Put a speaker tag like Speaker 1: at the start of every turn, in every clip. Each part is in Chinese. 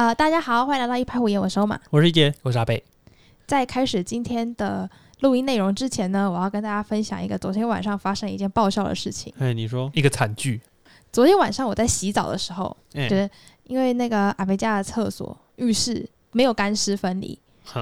Speaker 1: 呃，大家好，欢迎来到一拍五言，我收马。
Speaker 2: 我是一杰，
Speaker 3: 我是阿贝。
Speaker 1: 在开始今天的录音内容之前呢，我要跟大家分享一个昨天晚上发生一件爆笑的事情。
Speaker 2: 哎，你说
Speaker 3: 一个惨剧。
Speaker 1: 昨天晚上我在洗澡的时候，
Speaker 2: 哎
Speaker 1: 就是因为那个阿贝家的厕所浴室没有干湿分离，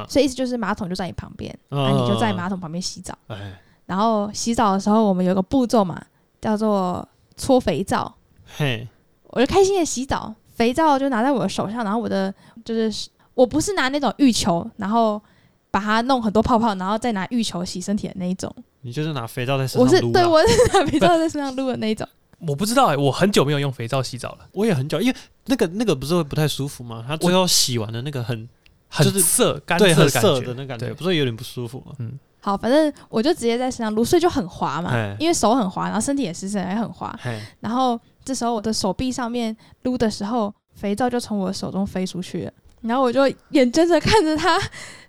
Speaker 1: 所以意思就是马桶就在你旁边，
Speaker 2: 哦
Speaker 1: 那、你就在马桶旁边洗澡。
Speaker 2: 哎，
Speaker 1: 然后洗澡的时候，我们有个步骤嘛，叫做搓肥皂。
Speaker 2: 嘿，
Speaker 1: 我就开心的洗澡，肥皂就拿在我的手上，然后我的就是我不是拿那种浴球，然后把它弄很多泡泡，然后再拿浴球洗身体的那一种。
Speaker 2: 你就是拿肥皂在身
Speaker 1: 我是
Speaker 2: 上撸啦
Speaker 1: 对我是拿肥皂在身上撸的那一种。
Speaker 3: 我不知道哎、我很久没有用肥皂洗澡了，
Speaker 2: 我也很久，因为那个那个不是会不太舒服吗？它最后洗完的那个很
Speaker 3: 很
Speaker 2: 就是
Speaker 3: 涩、干涩的感觉
Speaker 2: 涩的那感觉，
Speaker 3: 对
Speaker 2: 不是有点不舒服吗？
Speaker 1: 好，反正我就直接在身上撸，所以就很滑嘛
Speaker 2: 哎，
Speaker 1: 因为手很滑，然后身体也湿湿的，也很滑。然后这时候我的手臂上面撸的时候，肥皂就从我的手中飞出去了，然后我就眼睁睁看着它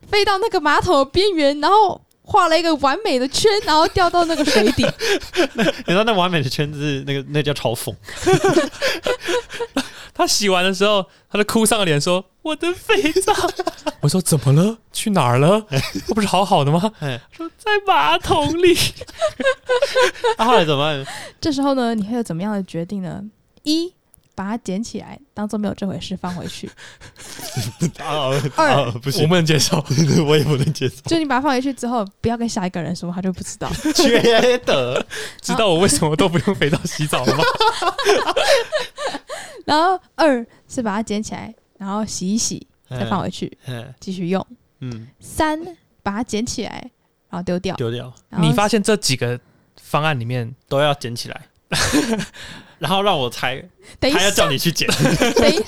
Speaker 1: 飞到那个马桶边缘，然后画了一个完美的圈，然后掉到那个水底。
Speaker 2: 你知道那完美的圈子，那个那叫嘲讽。
Speaker 3: 他洗完的时候，他就哭丧着脸说：“我的肥皂。”我说：“怎么了？去哪儿了？我不是好好的吗
Speaker 2: 哎，？”
Speaker 3: 说：“在马桶里。
Speaker 2: 那后来怎么办？
Speaker 1: 这时候呢，你会有怎么样的决定呢？一，把它捡起来，当做没有这回事放回去。
Speaker 2: 啊，不”
Speaker 3: 我，不能接受。
Speaker 2: 我也不能接受，
Speaker 1: 就你把它放回去之后，不要跟下一个人说，他就不知道。
Speaker 2: 缺德。
Speaker 3: 知道我为什么都不用肥皂洗澡了吗？
Speaker 1: 然后二是把它捡起来，然后洗一洗，再放回去，
Speaker 2: 嘿，
Speaker 1: 继续用。
Speaker 2: 嗯，
Speaker 1: 三，把它捡起来，然后丢掉。
Speaker 2: 丢掉
Speaker 3: 你发现这几个方案里面，
Speaker 2: 都要捡起来，然后让我猜，
Speaker 1: 等一
Speaker 2: 他要叫，你去捡。
Speaker 1: 等一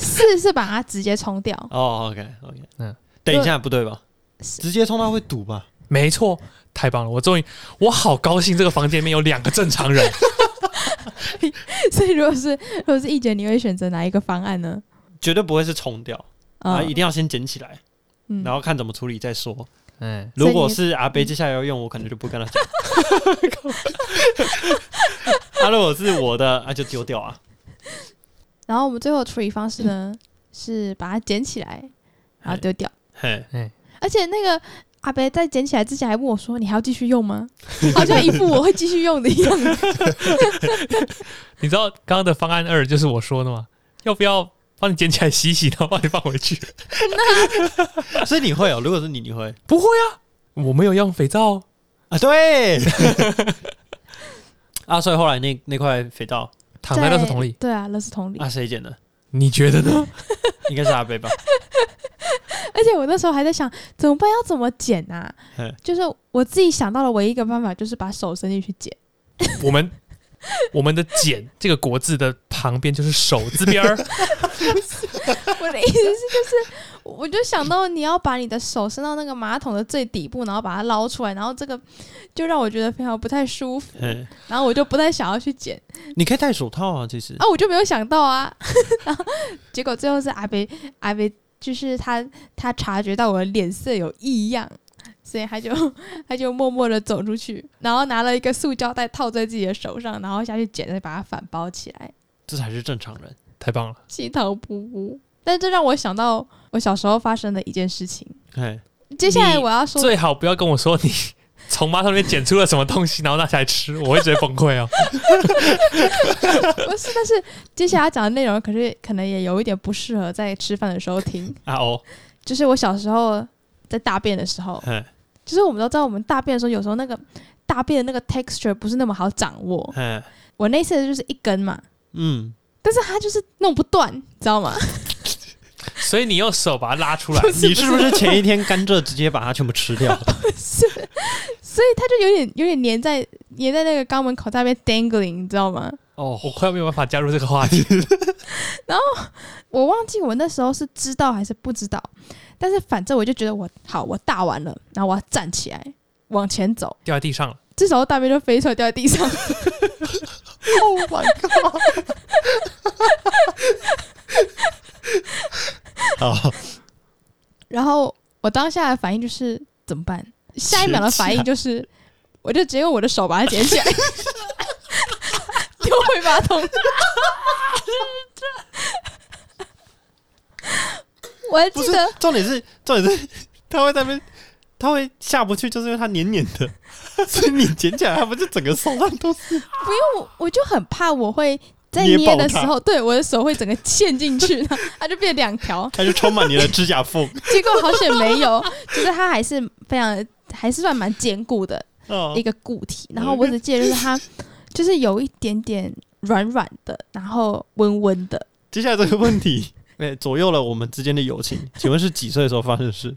Speaker 1: 四是把它直接冲掉。
Speaker 2: 哦，OK OK，
Speaker 3: 嗯
Speaker 2: 嗯，等一下，不对吧？直接冲到会堵吧？
Speaker 3: 没错，太棒了！我终于，我好高兴，这个房间里面有两个正常人。
Speaker 1: 所以如果是如果是一姐，你会选择哪一个方案呢？
Speaker 2: 绝对不会是冲掉啊，
Speaker 1: 嗯
Speaker 2: 一定要先捡起来，
Speaker 1: 嗯
Speaker 2: 然后看怎么处理再说。
Speaker 3: 嗯，
Speaker 2: 如果是阿贝接下来要用，我可能就不跟他讲。他如果是我的，那就丢掉啊。
Speaker 1: 然后我们最后处理方式呢，是把它捡起来，然后丢掉。
Speaker 2: 嘿，
Speaker 1: 而且那个阿北在捡起来之前还问我说：“你还要继续用吗？” 好像一副我会继续用的样子。
Speaker 3: 你知道刚刚的方案二就是我说的吗？要不要帮你捡起来洗洗，然后帮你放回去？
Speaker 2: 所以你会哦？如果是你，你会
Speaker 3: 不会啊，我没有用肥皂。
Speaker 2: 啊？对。啊，所以后来那那块肥皂
Speaker 3: 躺在垃圾桶里，
Speaker 1: 对啊，垃圾桶里。
Speaker 2: 那，谁捡的？
Speaker 3: 你觉得呢？
Speaker 2: 应该是阿贝吧？
Speaker 1: 而且我那时候还在想，怎么办？要怎么捡啊？就是我自己想到的唯一一个办法，就是把手伸进去捡。
Speaker 3: 我们我们的“捡”这个国字的旁边就是手字边儿，
Speaker 1: 我的意思是，就是我就想到你要把你的手伸到那个马桶的最底部，然后把它捞出来，然后这个就让我觉得非常不太舒服，
Speaker 2: 嘿，
Speaker 1: 然后我就不太想要去捡。
Speaker 2: 你可以戴手套啊，其实。
Speaker 1: 啊，我就没有想到啊，然后结果最后是阿北阿北，就是他他察觉到我的脸色有异样。所以他就 他就默默的走出去，然后拿了一个塑胶袋套在自己的手上，然后下去捡，再把它反包起来。
Speaker 2: 这才是正常人。
Speaker 3: 太棒了！
Speaker 1: 气头不不，但这让我想到我小时候发生的一件事情。
Speaker 2: 哎，
Speaker 1: 接下来我要说，
Speaker 3: 最好不要跟我说你从马桶里面捡出了什么东西，然后拿起来吃，我会直接崩溃哦。
Speaker 1: 不是，但是接下来要讲的内容，可是可能也有一点不适合在吃饭的时候听。
Speaker 2: 啊哦，
Speaker 1: 就是我小时候在大便的时候，
Speaker 2: 嗯，
Speaker 1: 就是我们都知道，我们大便的时候，有时候那个大便的那个 texture 不是那么好掌握。
Speaker 2: 嗯，
Speaker 1: 我那次就是一根嘛，
Speaker 2: 嗯，
Speaker 1: 但是它就是弄不断，你知道吗？
Speaker 3: 所以你用手把它拉出来，
Speaker 2: 你是不是前一天甘蔗直接把它全部吃掉？
Speaker 1: 是，所以它就有点有点粘在粘在那个肛门口在那边 dangling，你知道吗？
Speaker 2: 哦，
Speaker 3: 我快要没有办法加入这个话题。
Speaker 1: 然后我忘记我那时候是知道还是不知道，但是反正我就觉得我好，我大完了，然后我要站起来往前走，
Speaker 3: 掉在地上了，
Speaker 1: 这时候大便就飞出来掉在地上
Speaker 2: ，Oh my god！好，
Speaker 1: 然后我当下的反应就是怎么办？下一秒的反应就是，我就直接用我的手把它捡起来，丢回马桶。我还
Speaker 2: 不是
Speaker 1: 记得，
Speaker 2: 重点是重点是他会在那边，他会下不去，就是因为它黏黏的，所以你捡起来，它不就整个手上都是？
Speaker 1: 不用，我就很怕我会在
Speaker 2: 捏
Speaker 1: 的时候，对我的手会整个陷进去，它就变两条。
Speaker 2: 它就充满你的指甲缝。
Speaker 1: 结果好险没有，就是它还是非常还是算蛮坚固的
Speaker 2: 哦
Speaker 1: 一个固体。然后我只记得就是它就是有一点点软软的，然后温温的。
Speaker 2: 接下来这个问题，哎，左右了我们之间的友情。请问是几岁的时候发生的事？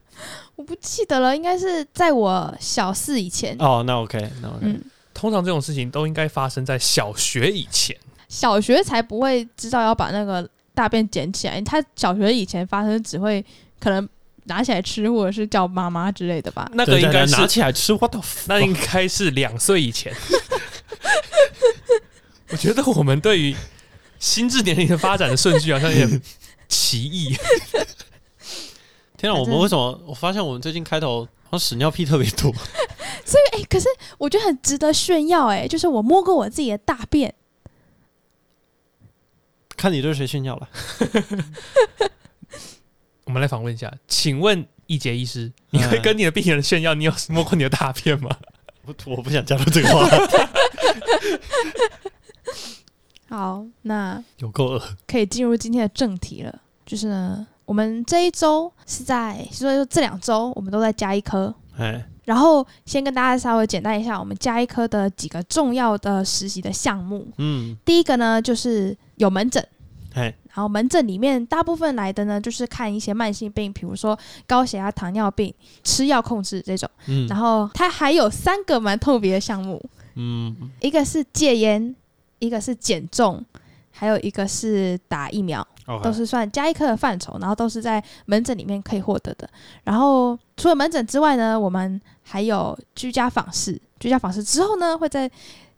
Speaker 1: 我不记得了，应该是在我小四以前。
Speaker 2: 哦，那 OK，那 OK。
Speaker 1: 嗯，
Speaker 3: 通常这种事情都应该发生在小学以前。
Speaker 1: 小学才不会知道要把那个大便捡起来，他小学以前发生只会可能拿起来吃，或者是叫妈妈之类的吧。
Speaker 3: 那个应该是
Speaker 2: 拿起来吃，我的
Speaker 3: 那应该是两岁以前。我觉得我们对于心智年龄的发展的顺序好像有点奇异。
Speaker 2: 天啊！我们为什么？我发现我们最近开头好像屎尿屁特别多。
Speaker 1: 所以哎、可是我觉得很值得炫耀、哎，就是我摸过我自己的大便，
Speaker 2: 看你对谁炫耀了？
Speaker 3: 我们来访问一下，请问易杰医师，你会跟你的病人炫耀你有摸过你的大便吗？
Speaker 2: 我我不想加入这个话，
Speaker 1: 好，那
Speaker 2: 有够饿。
Speaker 1: 可以进入今天的正题了。就是呢，我们这一周是在，所以说这两周我们都在加一科。
Speaker 2: 哎，
Speaker 1: 然后先跟大家稍微简单一下我们加一科的几个重要的实习的项目。
Speaker 2: 嗯，
Speaker 1: 第一个呢，就是有门诊。
Speaker 2: 哎，
Speaker 1: 然后门诊里面大部分来的呢，就是看一些慢性病，比如说高血压、糖尿病，吃药控制这种。
Speaker 2: 嗯
Speaker 1: 然后它还有三个蛮特别的项目，
Speaker 2: 嗯，
Speaker 1: 一个是戒烟，一个是减重，还有一个是打疫苗，都是算加一科的范畴，然后都是在门诊里面可以获得的。然后除了门诊之外呢，我们还有居家访视，居家访视之后呢，会在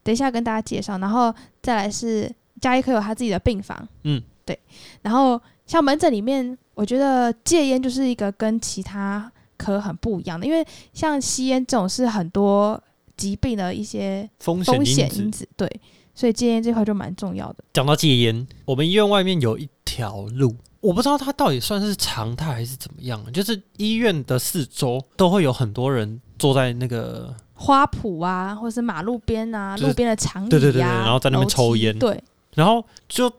Speaker 1: 等一下跟大家介绍，然后再来是加一科有他自己的病房，
Speaker 2: 嗯，
Speaker 1: 对。然后像门诊里面，我觉得戒烟就是一个跟其他科很不一样的，因为像吸烟这种是很多疾病的一些
Speaker 2: 风险。因子，
Speaker 1: 对，所以戒烟这块就蛮重要的。
Speaker 2: 讲到戒烟，我们医院外面有一条路，我不知道它到底算是常态还是怎么样，就是医院的四周都会有很多人坐在那个，
Speaker 1: 花圃啊，或是马路边啊，
Speaker 2: 就是
Speaker 1: 路边的长椅啊，
Speaker 2: 对对对对然后在那边抽烟。
Speaker 1: 对，
Speaker 2: 然后就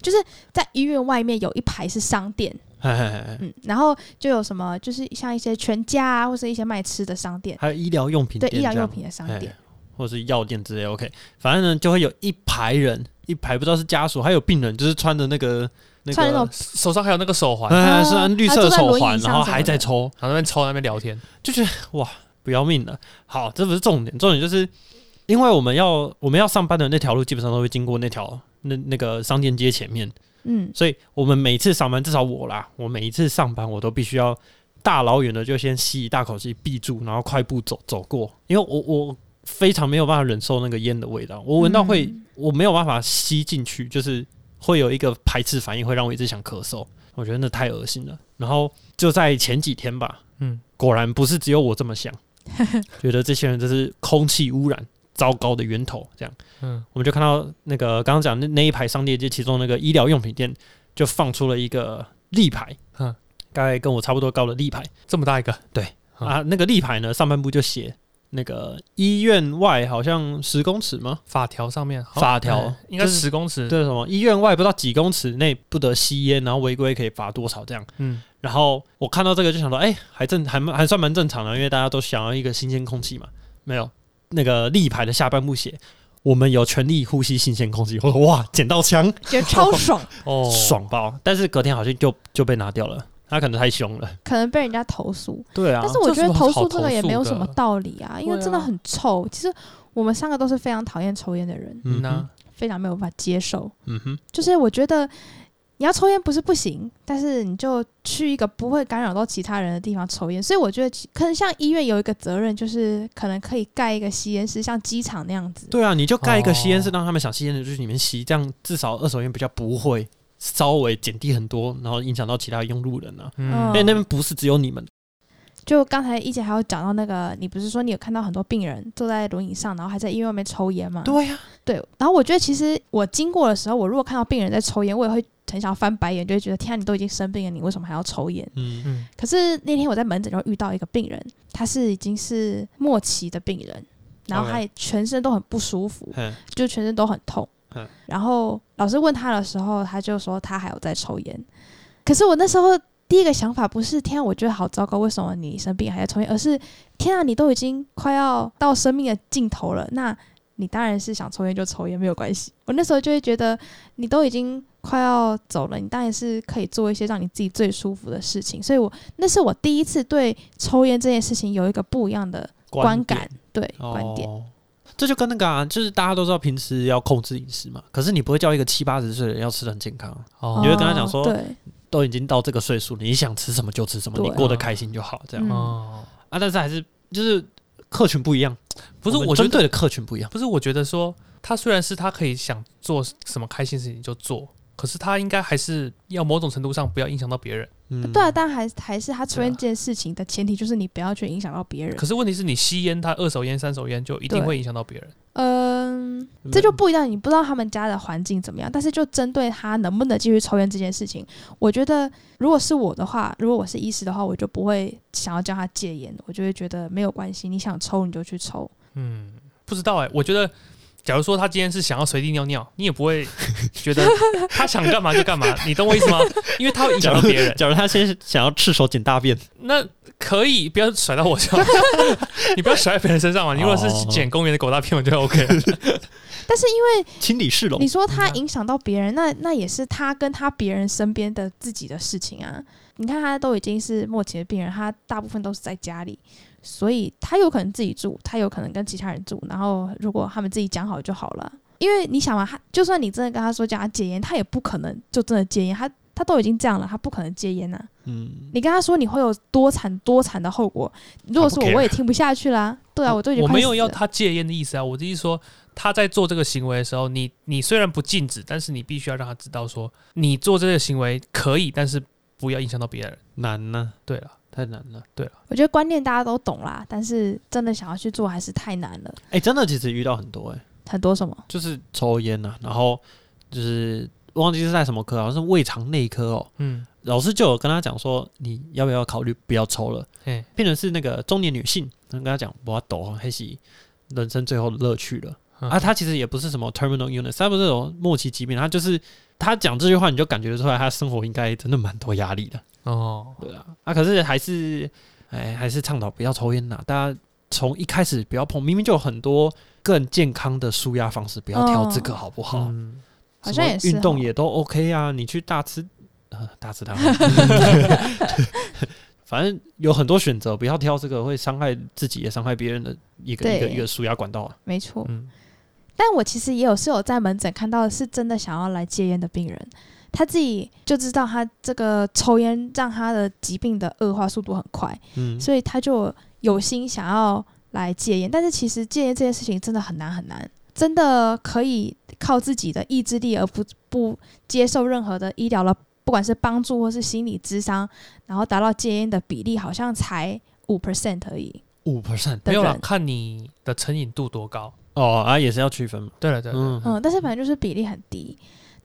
Speaker 2: 就是，
Speaker 1: 在医院外面有一排是商店，
Speaker 2: 嘿嘿嘿嘿。
Speaker 1: 嗯，然后就有什么，就是像一些全家啊，或是一些卖吃的商店，
Speaker 2: 还有医疗用品
Speaker 1: 对，医疗用品的商
Speaker 2: 嘿
Speaker 1: 店，
Speaker 2: 或者是药店之类，OK，反正呢就会有一排人，一排不知道是家属还有病人，就是穿着那个那个
Speaker 1: 穿那种，
Speaker 3: 手上还有那个手环，
Speaker 2: 哎，
Speaker 1: 啊
Speaker 2: 是绿色的
Speaker 1: 他坐在轮椅
Speaker 2: 手环，然后
Speaker 1: 什么
Speaker 2: 还在抽，
Speaker 3: 然后那边抽那边聊天，
Speaker 2: 就觉得哇，不要命了。好，这不是重点，重点就是因为我们要我们要上班的那条路，基本上都会经过那条那那个商店街前面，
Speaker 1: 嗯，
Speaker 2: 所以我们每次上班，至少我啦，我每一次上班我都必须要大老远的就先吸一大口气，闭住，然后快步走走过，因为我我非常没有办法忍受那个烟的味道，我闻到会、
Speaker 1: 嗯。
Speaker 2: 我没有办法吸进去，就是会有一个排斥反应，会让我一直想咳嗽，我觉得那太恶心了。然后就在前几天吧，
Speaker 3: 嗯，
Speaker 2: 果然不是只有我这么想，觉得这些人这是空气污染糟糕的源头。这样，
Speaker 3: 嗯，
Speaker 2: 我们就看到那个刚刚讲那那一排商店街，其中那个医疗用品店就放出了一个立牌，
Speaker 3: 嗯。
Speaker 2: 大概跟我差不多高的立牌、
Speaker 3: 这么大一个，嗯。
Speaker 2: 啊。那个立牌呢，上半部就写那个医院外好像十公尺吗？
Speaker 3: 法条上面，
Speaker 2: 法条
Speaker 3: 哎应该
Speaker 2: 是
Speaker 3: 十公尺，
Speaker 2: 对什么医院外不知道几公尺内不得吸烟，然后违规可以罚多少这样。
Speaker 3: 嗯，
Speaker 2: 然后我看到这个就想说，哎、还正还蛮还算蛮正常的，因为大家都想要一个新鲜空气嘛。没有那个立牌的下半部写，我们有权利呼吸新鲜空气。我说哇，捡到枪，
Speaker 1: 觉得超爽，
Speaker 3: 哦，
Speaker 2: 爽爆！但是隔天好像就就被拿掉了，他可能太凶了。
Speaker 1: 可能被人家投诉。
Speaker 2: 对啊
Speaker 1: 但是我觉得投诉这个也没有什么道理啊，因为真的很臭。其实我们三个都是非常讨厌抽烟的人，
Speaker 2: 嗯
Speaker 3: 那
Speaker 2: 哼，
Speaker 1: 非常没有办法接受。
Speaker 2: 嗯哼，
Speaker 1: 就是我觉得你要抽烟不是不行，但是你就去一个不会干扰到其他人的地方抽烟。所以我觉得可能像医院有一个责任，就是可能可以盖一个吸烟室，像机场那样子。
Speaker 2: 对啊，你就盖一个吸烟室，
Speaker 3: 哦
Speaker 2: 让他们想吸烟的就去里面吸，这样至少二手烟比较不会稍微减低很多，然后影响到其他用路人啊。
Speaker 1: 嗯。
Speaker 2: 因为那边不是只有你们，
Speaker 1: 就刚才一姐还有讲到那个，你不是说你有看到很多病人坐在轮椅上，然后还在医院外面抽烟吗？
Speaker 2: 对呀、
Speaker 1: 对，然后我觉得其实我经过的时候，我如果看到病人在抽烟，我也会很想要翻白眼，就会觉得天啊，你都已经生病了，你为什么还要抽烟？
Speaker 2: 嗯。
Speaker 3: 嗯。
Speaker 1: 可是那天我在门诊就遇到一个病人，他是已经是末期的病人，然后他也全身都很不舒服，
Speaker 2: 嗯
Speaker 1: 就全身都很痛
Speaker 2: 嗯。
Speaker 1: 然后老师问他的时候，他就说他还有在抽烟。可是我那时候第一个想法不是天啊，我觉得好糟糕，为什么你生病还在抽烟？而是天啊，你都已经快要到生命的尽头了，那你当然是想抽烟就抽烟，没有关系。我那时候就会觉得，你都已经快要走了，你当然是可以做一些让你自己最舒服的事情。所以我那是我第一次对抽烟这件事情有一个不一样的观
Speaker 2: 点
Speaker 1: 感，对观点。
Speaker 2: 哦，这就跟那个啊，就是大家都知道平时要控制饮食嘛，可是你不会叫一个七八十岁的人要吃的很健康，
Speaker 3: 哦。
Speaker 2: 你会跟他讲说
Speaker 1: 对，
Speaker 2: 都已经到这个岁数，你想吃什么就吃什么，你过得开心就好，这样、啊。但是还是就是客群不一样，
Speaker 3: 不是，我觉得
Speaker 2: 针对的客群不一样。
Speaker 3: 不是，我觉得说他虽然是他可以想做什么开心事情就做，可是他应该还是要某种程度上不要影响到别人。
Speaker 2: 嗯，
Speaker 1: 对啊，但还还是他抽烟这件事情的前提就是你不要去影响到别人。
Speaker 3: 可是问题是你吸烟，他二手烟、三手烟就一定会影响到别人。
Speaker 1: 嗯，这就不一样，你不知道他们家的环境怎么样，但是就针对他能不能继续抽烟这件事情，我觉得如果是我的话，如果我是医师的话，我就不会想要叫他戒烟，我就会觉得没有关系，你想抽你就去抽。
Speaker 3: 嗯，不知道哎、我觉得。假如说他今天是想要随地尿尿，你也不会 觉得他想干嘛就干嘛，你懂我意思吗？因为他会影响到别人。
Speaker 2: 假如他先想要赤手捡大便，
Speaker 3: 那可以不要甩到我身上，你不要甩在别人身上嘛。你如果是
Speaker 2: 哦
Speaker 3: 捡公园的狗大便，我觉得 OK。
Speaker 1: 但是因为
Speaker 2: 清理市容
Speaker 1: 你，说他影响到别人，那那也是他跟他别人身边的自己的事情啊。你看他都已经是末期的病人，他大部分都是在家里，所以他有可能自己住，他有可能跟其他人住。然后如果他们自己讲好就好了，因为你想嘛，他就算你真的跟他说叫他戒烟，他也不可能就真的戒烟，他他都已经这样了，他不可能戒烟呐、
Speaker 2: 嗯，
Speaker 1: 你跟他说你会有多惨多惨的后果，如果是我，我也听不下去啦。对啊，我都已经
Speaker 3: 我没有要他戒烟的意思啊，我的意思说他在做这个行为的时候，你你虽然不禁止，但是你必须要让他知道说，你做这个行为可以，但是不要影响到别人。
Speaker 2: 难呢、
Speaker 3: 对了，
Speaker 2: 太难了。
Speaker 1: 我觉得观念大家都懂啦，但是真的想要去做还是太难了。
Speaker 2: 哎、真的其实遇到很多哎、
Speaker 1: 很多什么？
Speaker 2: 就是抽烟呐、然后就是忘记是在什么科，好像是胃肠内科哦。
Speaker 3: 嗯，
Speaker 2: 老师就有跟他讲说，你要不要考虑不要抽了？
Speaker 3: 哎，
Speaker 2: 变成是那个中年女性，跟他讲，我要抖，还是人生最后的乐趣了。
Speaker 3: 嗯
Speaker 2: 啊，他其实也不是什么 terminal illness，他不是有末期疾病，他就是他讲这句话，你就感觉出来他生活应该真的蛮多压力的，
Speaker 3: 哦，
Speaker 2: 对啊，啊，可是还是，哎，还是倡导不要抽烟呐，大家从一开始不要碰，明明就有很多更健康的舒压方式，不要挑这个好不好？
Speaker 3: 嗯，
Speaker 1: 好像也是
Speaker 2: 运动
Speaker 1: 哦
Speaker 2: 也都 OK 啊，你去大吃，呃，大吃大喝，反正有很多选择，不要挑这个会伤害自己也伤害别人的一个一个一个舒压管道啊。
Speaker 1: 没错。
Speaker 3: 嗯，
Speaker 1: 但我其实也有是有在门诊看到是真的想要来戒烟的病人，他自己就知道他这个抽烟让他的疾病的恶化速度很快，
Speaker 2: 嗯，
Speaker 1: 所以他就有心想要来戒烟。但是其实戒烟这件事情真的很难很难，真的可以靠自己的意志力而不不接受任何的医疗的，不管是帮助或是心理智商，然后达到戒烟的比例好像才五 percent 而已。
Speaker 2: 五 percent
Speaker 1: 的
Speaker 3: 没有
Speaker 1: 了，
Speaker 3: 看你的成瘾度多高。
Speaker 2: 哦啊，也是要区分嘛。
Speaker 3: 对了，对了，
Speaker 2: 嗯
Speaker 1: 嗯，但是反正就是比例很低，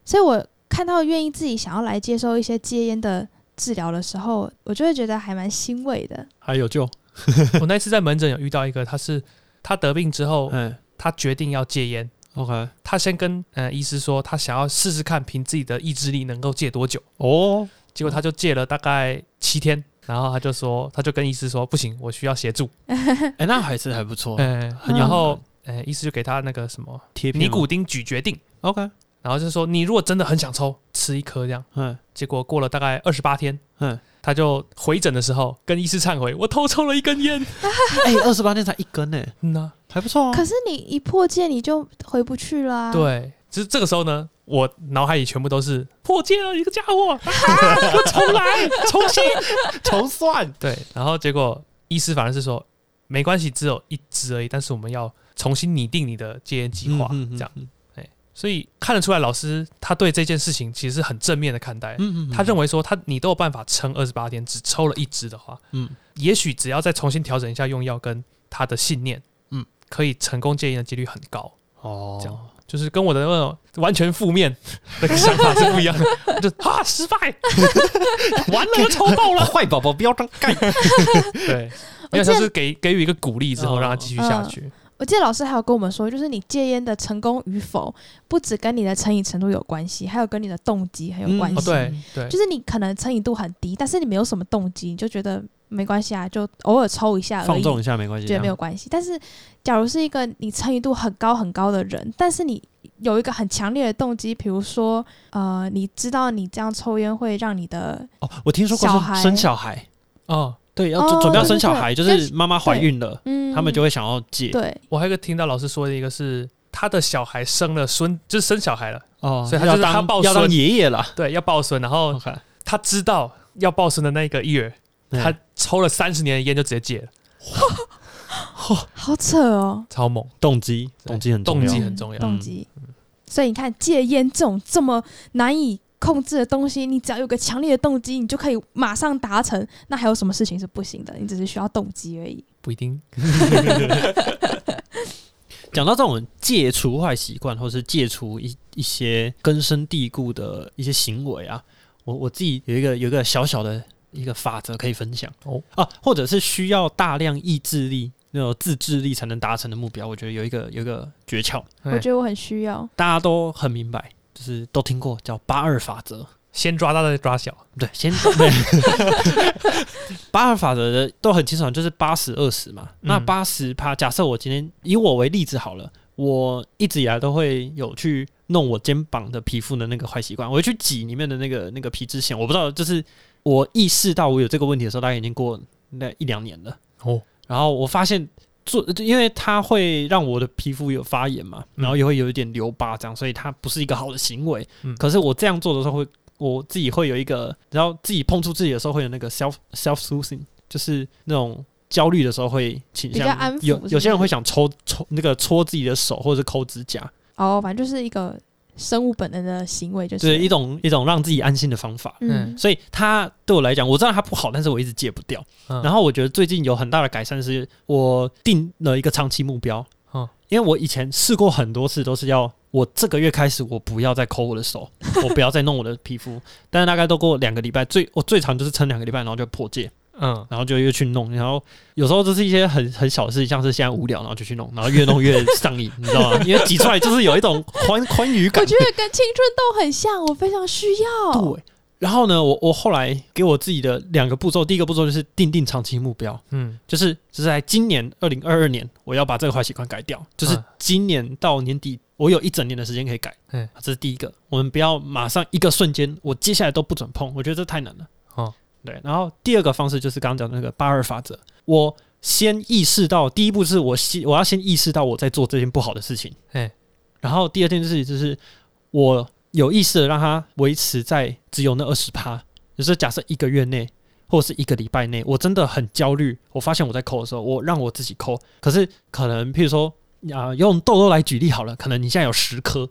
Speaker 1: 所以我看到愿意自己想要来接受一些戒烟的治疗的时候，我就会觉得还蛮欣慰的。
Speaker 2: 还有救，
Speaker 3: 我那次在门诊有遇到一个，他是他得病之后，
Speaker 2: 嗯
Speaker 3: 他决定要戒烟。
Speaker 2: ，OK，
Speaker 3: 他先跟呃医师说，他想要试试看凭自己的意志力能够戒多久。
Speaker 2: 哦，
Speaker 3: 结果他就戒了大概七天，然后他就说，他就跟医师说，不行，我需要协助。
Speaker 2: 哎，那还是还不错，
Speaker 3: 嗯，
Speaker 2: 很
Speaker 3: 然后呃，医师就给他那个什么尼古丁咀嚼定
Speaker 2: ，，OK，
Speaker 3: 然后就说你如果真的很想抽，吃一颗这样。
Speaker 2: 嗯
Speaker 3: 结果过了大概二十八天，
Speaker 2: 嗯，
Speaker 3: 他就回诊的时候跟医师忏悔，我偷抽了一根烟。
Speaker 2: 哎，二十八天才一根呢，
Speaker 3: 嗯呐、
Speaker 2: 还不错啊。
Speaker 1: 可是你一破戒，你就回不去了、啊。，
Speaker 3: 对，就是这个时候呢，我脑海里全部都是破戒了一个家伙，啊、我重来，重新。
Speaker 2: 重算，
Speaker 3: 对，然后结果医师反而是说，没关系，只有一支而已，但是我们要重新拟定你的戒烟计划，这样。
Speaker 2: 嗯
Speaker 3: 所以看得出来，老师他对这件事情其实是很正面的看待。
Speaker 2: 嗯
Speaker 3: 他认为说他你都有办法撑二十八天，只抽了一支的话，
Speaker 2: 嗯。
Speaker 3: 也许只要再重新调整一下用药跟他的信念，
Speaker 2: 嗯，
Speaker 3: 可以成功戒烟的几率很高。
Speaker 2: 哦，
Speaker 3: 这样就是跟我的那种完全负面的想法是不一样的，就啊失败，完了我抽爆了，
Speaker 2: 坏宝宝不要张盖。
Speaker 3: 对，
Speaker 1: 我记得
Speaker 3: 因为他是给给予一个鼓励之后，
Speaker 2: 哦
Speaker 3: 让他继续下去。
Speaker 1: 我记得老师还有跟我们说，就是你戒烟的成功与否，不只跟你的成瘾程度有关系，还有跟你的动机很有关系。
Speaker 3: 哦，对对，
Speaker 1: 就是你可能成瘾度很低，但是你没有什么动机，你就觉得没关系啊，就偶尔抽一下而已，
Speaker 2: 放纵一下没关系，
Speaker 1: 觉得没有关系。但是，假如是一个你成瘾度很高很高的人，但是你有一个很强烈的动机，比如说，呃，你知道你这样抽烟会让你的
Speaker 2: 哦，我听说过
Speaker 1: 小孩
Speaker 2: 生小孩，
Speaker 3: 哦，
Speaker 2: 对，要
Speaker 1: 哦
Speaker 2: 准准备要生小孩，就是妈妈怀孕了，
Speaker 1: 嗯，
Speaker 2: 他们就会想要戒。
Speaker 1: 对
Speaker 3: 我还有一个听到老师说的一个是他的小孩生了孙，就是生小孩了，
Speaker 2: 哦，
Speaker 3: 所以他
Speaker 2: 要
Speaker 3: 就是他抱
Speaker 2: 要当
Speaker 3: 孙
Speaker 2: 爷爷了。
Speaker 3: 对，要抱孙，然后他知道要抱孙的那个月，他抽了三十年的烟就直接戒了，
Speaker 1: 好扯哦，
Speaker 3: 超猛，
Speaker 2: 动机动机很重
Speaker 3: 动机很重要。
Speaker 1: 动机。所以你看，戒烟这种这么难以控制的东西，你只要有个强烈的动机，你就可以马上达成。那还有什么事情是不行的？你只是需要动机而已。
Speaker 3: 不一定，
Speaker 2: 讲到这种戒除坏习惯，或是戒除一一些根深蒂固的一些行为啊，我我自己有一个有一个小小的一个法则可以分享
Speaker 3: 哦
Speaker 2: 啊，或者是需要大量意志力那种自制力才能达成的目标，我觉得有一个有一个诀窍，
Speaker 1: 我觉得我很需要。
Speaker 2: 大家都很明白，就是都听过叫八二法则。
Speaker 3: 先抓大再抓小，
Speaker 2: 对，先 对八二法则的都很清楚，就是八十二十嘛。那
Speaker 3: 嗯
Speaker 2: 八十趴，假设我今天以我为例子好了，我一直以来都会有去弄我肩膀的皮肤的那个坏习惯，我会去挤里面的那个那个皮脂腺。我不知道，就是我意识到我有这个问题的时候，大概已经过那一两年了。
Speaker 3: 哦，
Speaker 2: 然后我发现做，因为它会让我的皮肤有发炎嘛，
Speaker 3: 嗯。
Speaker 2: 然后也会有一点留疤，这样，所以它不是一个好的行为。
Speaker 3: 嗯。
Speaker 2: 可是我这样做的时候会，我自己会有一个，然后自己碰触自己的时候会有那个 self self soothing，就是那种焦虑的时候会倾向有有些人会想抽抽那个搓自己的手或者是抠指甲，
Speaker 1: 哦，反正就是一个生物本能的行为，就是
Speaker 2: 就是一种一种让自己安心的方法。
Speaker 1: 嗯
Speaker 2: 所以它对我来讲，我知道它不好，但是我一直戒不掉。
Speaker 3: 嗯
Speaker 2: 然后我觉得最近有很大的改善，是我定了一个长期目标。
Speaker 3: 嗯
Speaker 2: 因为我以前试过很多次，都是要我这个月开始，我不要再抠我的手，我不要再弄我的皮肤。但是大概都过两个礼拜，最我最长就是撑两个礼拜，然后就破戒，
Speaker 3: 嗯，
Speaker 2: 然后就又去弄。然后有时候就是一些很很小的事情，像是现在无聊，然后就去弄，然后越弄越上瘾，你知道吗？因为挤出来就是有一种欢 欢愉感
Speaker 1: 我。觉得跟青春痘很像，我非常需要。
Speaker 2: 对。然后呢，我我后来给我自己的两个步骤，第一个步骤就是定定长期目标，
Speaker 3: 嗯
Speaker 2: 就是就是在今年二零二二年，我要把这个坏习惯改掉。就是
Speaker 3: 嗯
Speaker 2: 今年到年底，我有一整年的时间可以改。
Speaker 3: 嗯
Speaker 2: 这是第一个。我们不要马上一个瞬间，我接下来都不准碰，我觉得这太难了。
Speaker 3: 哦，
Speaker 2: 对。然后第二个方式就是刚刚讲的那个八二法则，我先意识到，第一步是我先我要先意识到我在做这件不好的事情。
Speaker 3: 哎
Speaker 2: 然后第二件事情就是我有意识的让它维持在只有那二十趴，就是假设一个月内或者是一个礼拜内，我真的很焦虑。我发现我在抠的时候，我让我自己抠，可是可能譬如说啊、用痘痘来举例好了，可能你现在有十颗，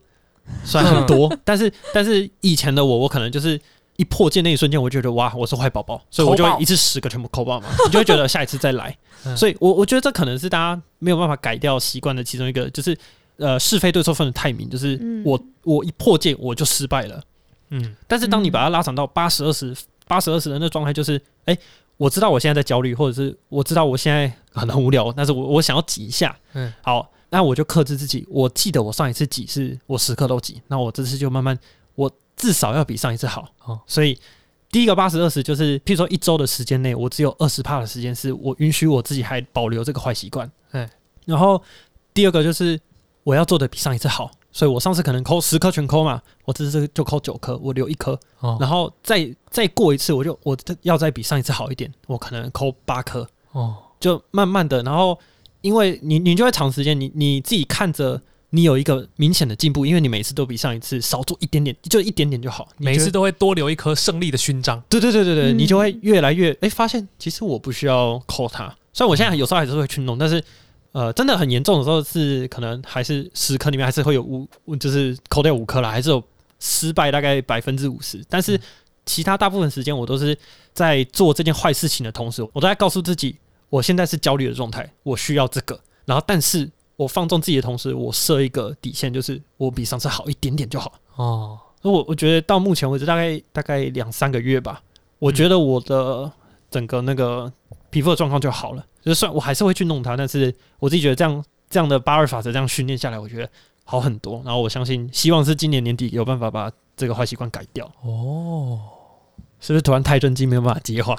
Speaker 2: 虽然很多，但是但是以前的我，我可能就是。一破戒那一瞬间，我就觉得哇，我是坏宝宝，所以我就会一次十个全部扣爆嘛，你就会觉得下一次再来。
Speaker 3: 嗯。
Speaker 2: 所以我我觉得这可能是大家没有办法改掉习惯的其中一个，就是呃是非对错分的太明，就是
Speaker 1: 嗯。
Speaker 2: 我我一破戒我就失败了。
Speaker 3: 嗯。
Speaker 2: 但是当你
Speaker 1: 嗯。
Speaker 2: 把它拉长到八十二十八十二十的那状态，就是哎、我知道我现在在焦虑，或者是我知道我现在很很无聊，但是我我想要挤一下，
Speaker 3: 嗯。
Speaker 2: 好，那我就克制自己。我记得我上一次挤是我时刻都挤，那我这次就慢慢，我至少要比上一次好。
Speaker 3: 哦。
Speaker 2: 所以第一个八十二十就是，譬如说一周的时间内，我只有二十帕的时间是我允许我自己还保留这个坏习惯。
Speaker 3: 嗯
Speaker 2: 然后第二个就是我要做的比上一次好，所以我上次可能抠十颗全扣嘛，我这次就扣九颗，我留一颗，
Speaker 3: 哦。
Speaker 2: 然后再再过一次，我就我要再比上一次好一点，我可能扣八颗，
Speaker 3: 哦。
Speaker 2: 就慢慢的，然后因为你你就会长时间，你你自己看着你有一个明显的进步，因为你每次都比上一次少做一点点，就一点点就好，就
Speaker 3: 每次都会多留一颗胜利的勋章。
Speaker 2: 对对对对对，
Speaker 1: 嗯
Speaker 2: 你就会越来越哎、发现其实我不需要扣它。虽然我现在有时候还是会去弄，但是呃，真的很严重的时候是可能还是十颗里面还是会有五，就是扣掉五颗了，还是有失败大概百分之五十。但是其他大部分时间我都是在做这件坏事情的同时，我都在告诉自己，我现在是焦虑的状态，我需要这个。然后但是我放纵自己的同时，我设一个底线，就是我比上次好一点点就好。
Speaker 3: 哦，
Speaker 2: 那我我觉得到目前为止，大概大概两三个月吧，我觉得我的整个那个皮肤的状况就好了。就是算我还是会去弄它，但是我自己觉得这样这样的八二法则这样训练下来，我觉得好很多。然后我相信，希望是今年年底有办法把这个坏习惯改掉。
Speaker 3: 哦，
Speaker 2: 是不是突然太震惊，没有办法接话？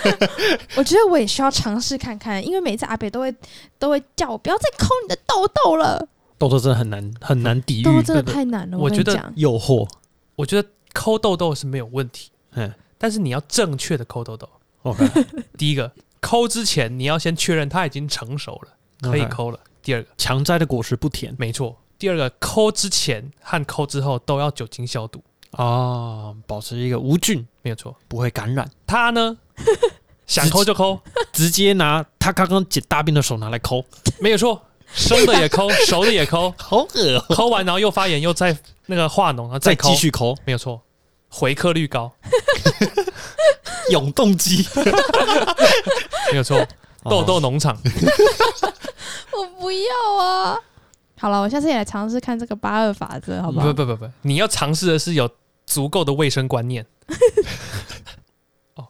Speaker 1: 我觉得我也需要尝试看看，因为每次阿北都会都会叫我不要再抠你的痘痘了，
Speaker 2: 痘痘真的很难很难抵御
Speaker 1: 痘痘真的太难了。
Speaker 3: 我觉得
Speaker 1: 跟你讲，
Speaker 2: 诱惑。
Speaker 3: 我觉得抠痘痘是没有问题，
Speaker 2: 嗯
Speaker 3: 但是你要正确的抠痘痘。
Speaker 2: ，OK，
Speaker 3: 第一个，抠之前你要先确认它已经成熟了，可以抠了。第二个，
Speaker 2: 强摘的果实不甜
Speaker 3: 没错。第二个，抠之前和抠之后都要酒精消毒，
Speaker 2: 啊，保持一个无菌，
Speaker 3: 没有错。
Speaker 2: 不会感染。
Speaker 3: 他呢，想抠就抠，
Speaker 2: 直接拿他刚刚解大便的手拿来抠，
Speaker 3: 没有错。生的也抠，熟的也抠，
Speaker 2: 好恶、哦，
Speaker 3: 抠完然后又发炎，又再那个化脓，然后再
Speaker 2: 继，续抠，
Speaker 3: 没有错。回客率高，
Speaker 2: 永动机，
Speaker 3: 没有错。豆豆农场，
Speaker 1: 我不要啊！好了，我下次也来尝试看这个八二法则，好不好？
Speaker 3: 不不不不，你要尝试的是有足够的卫生观念。哦，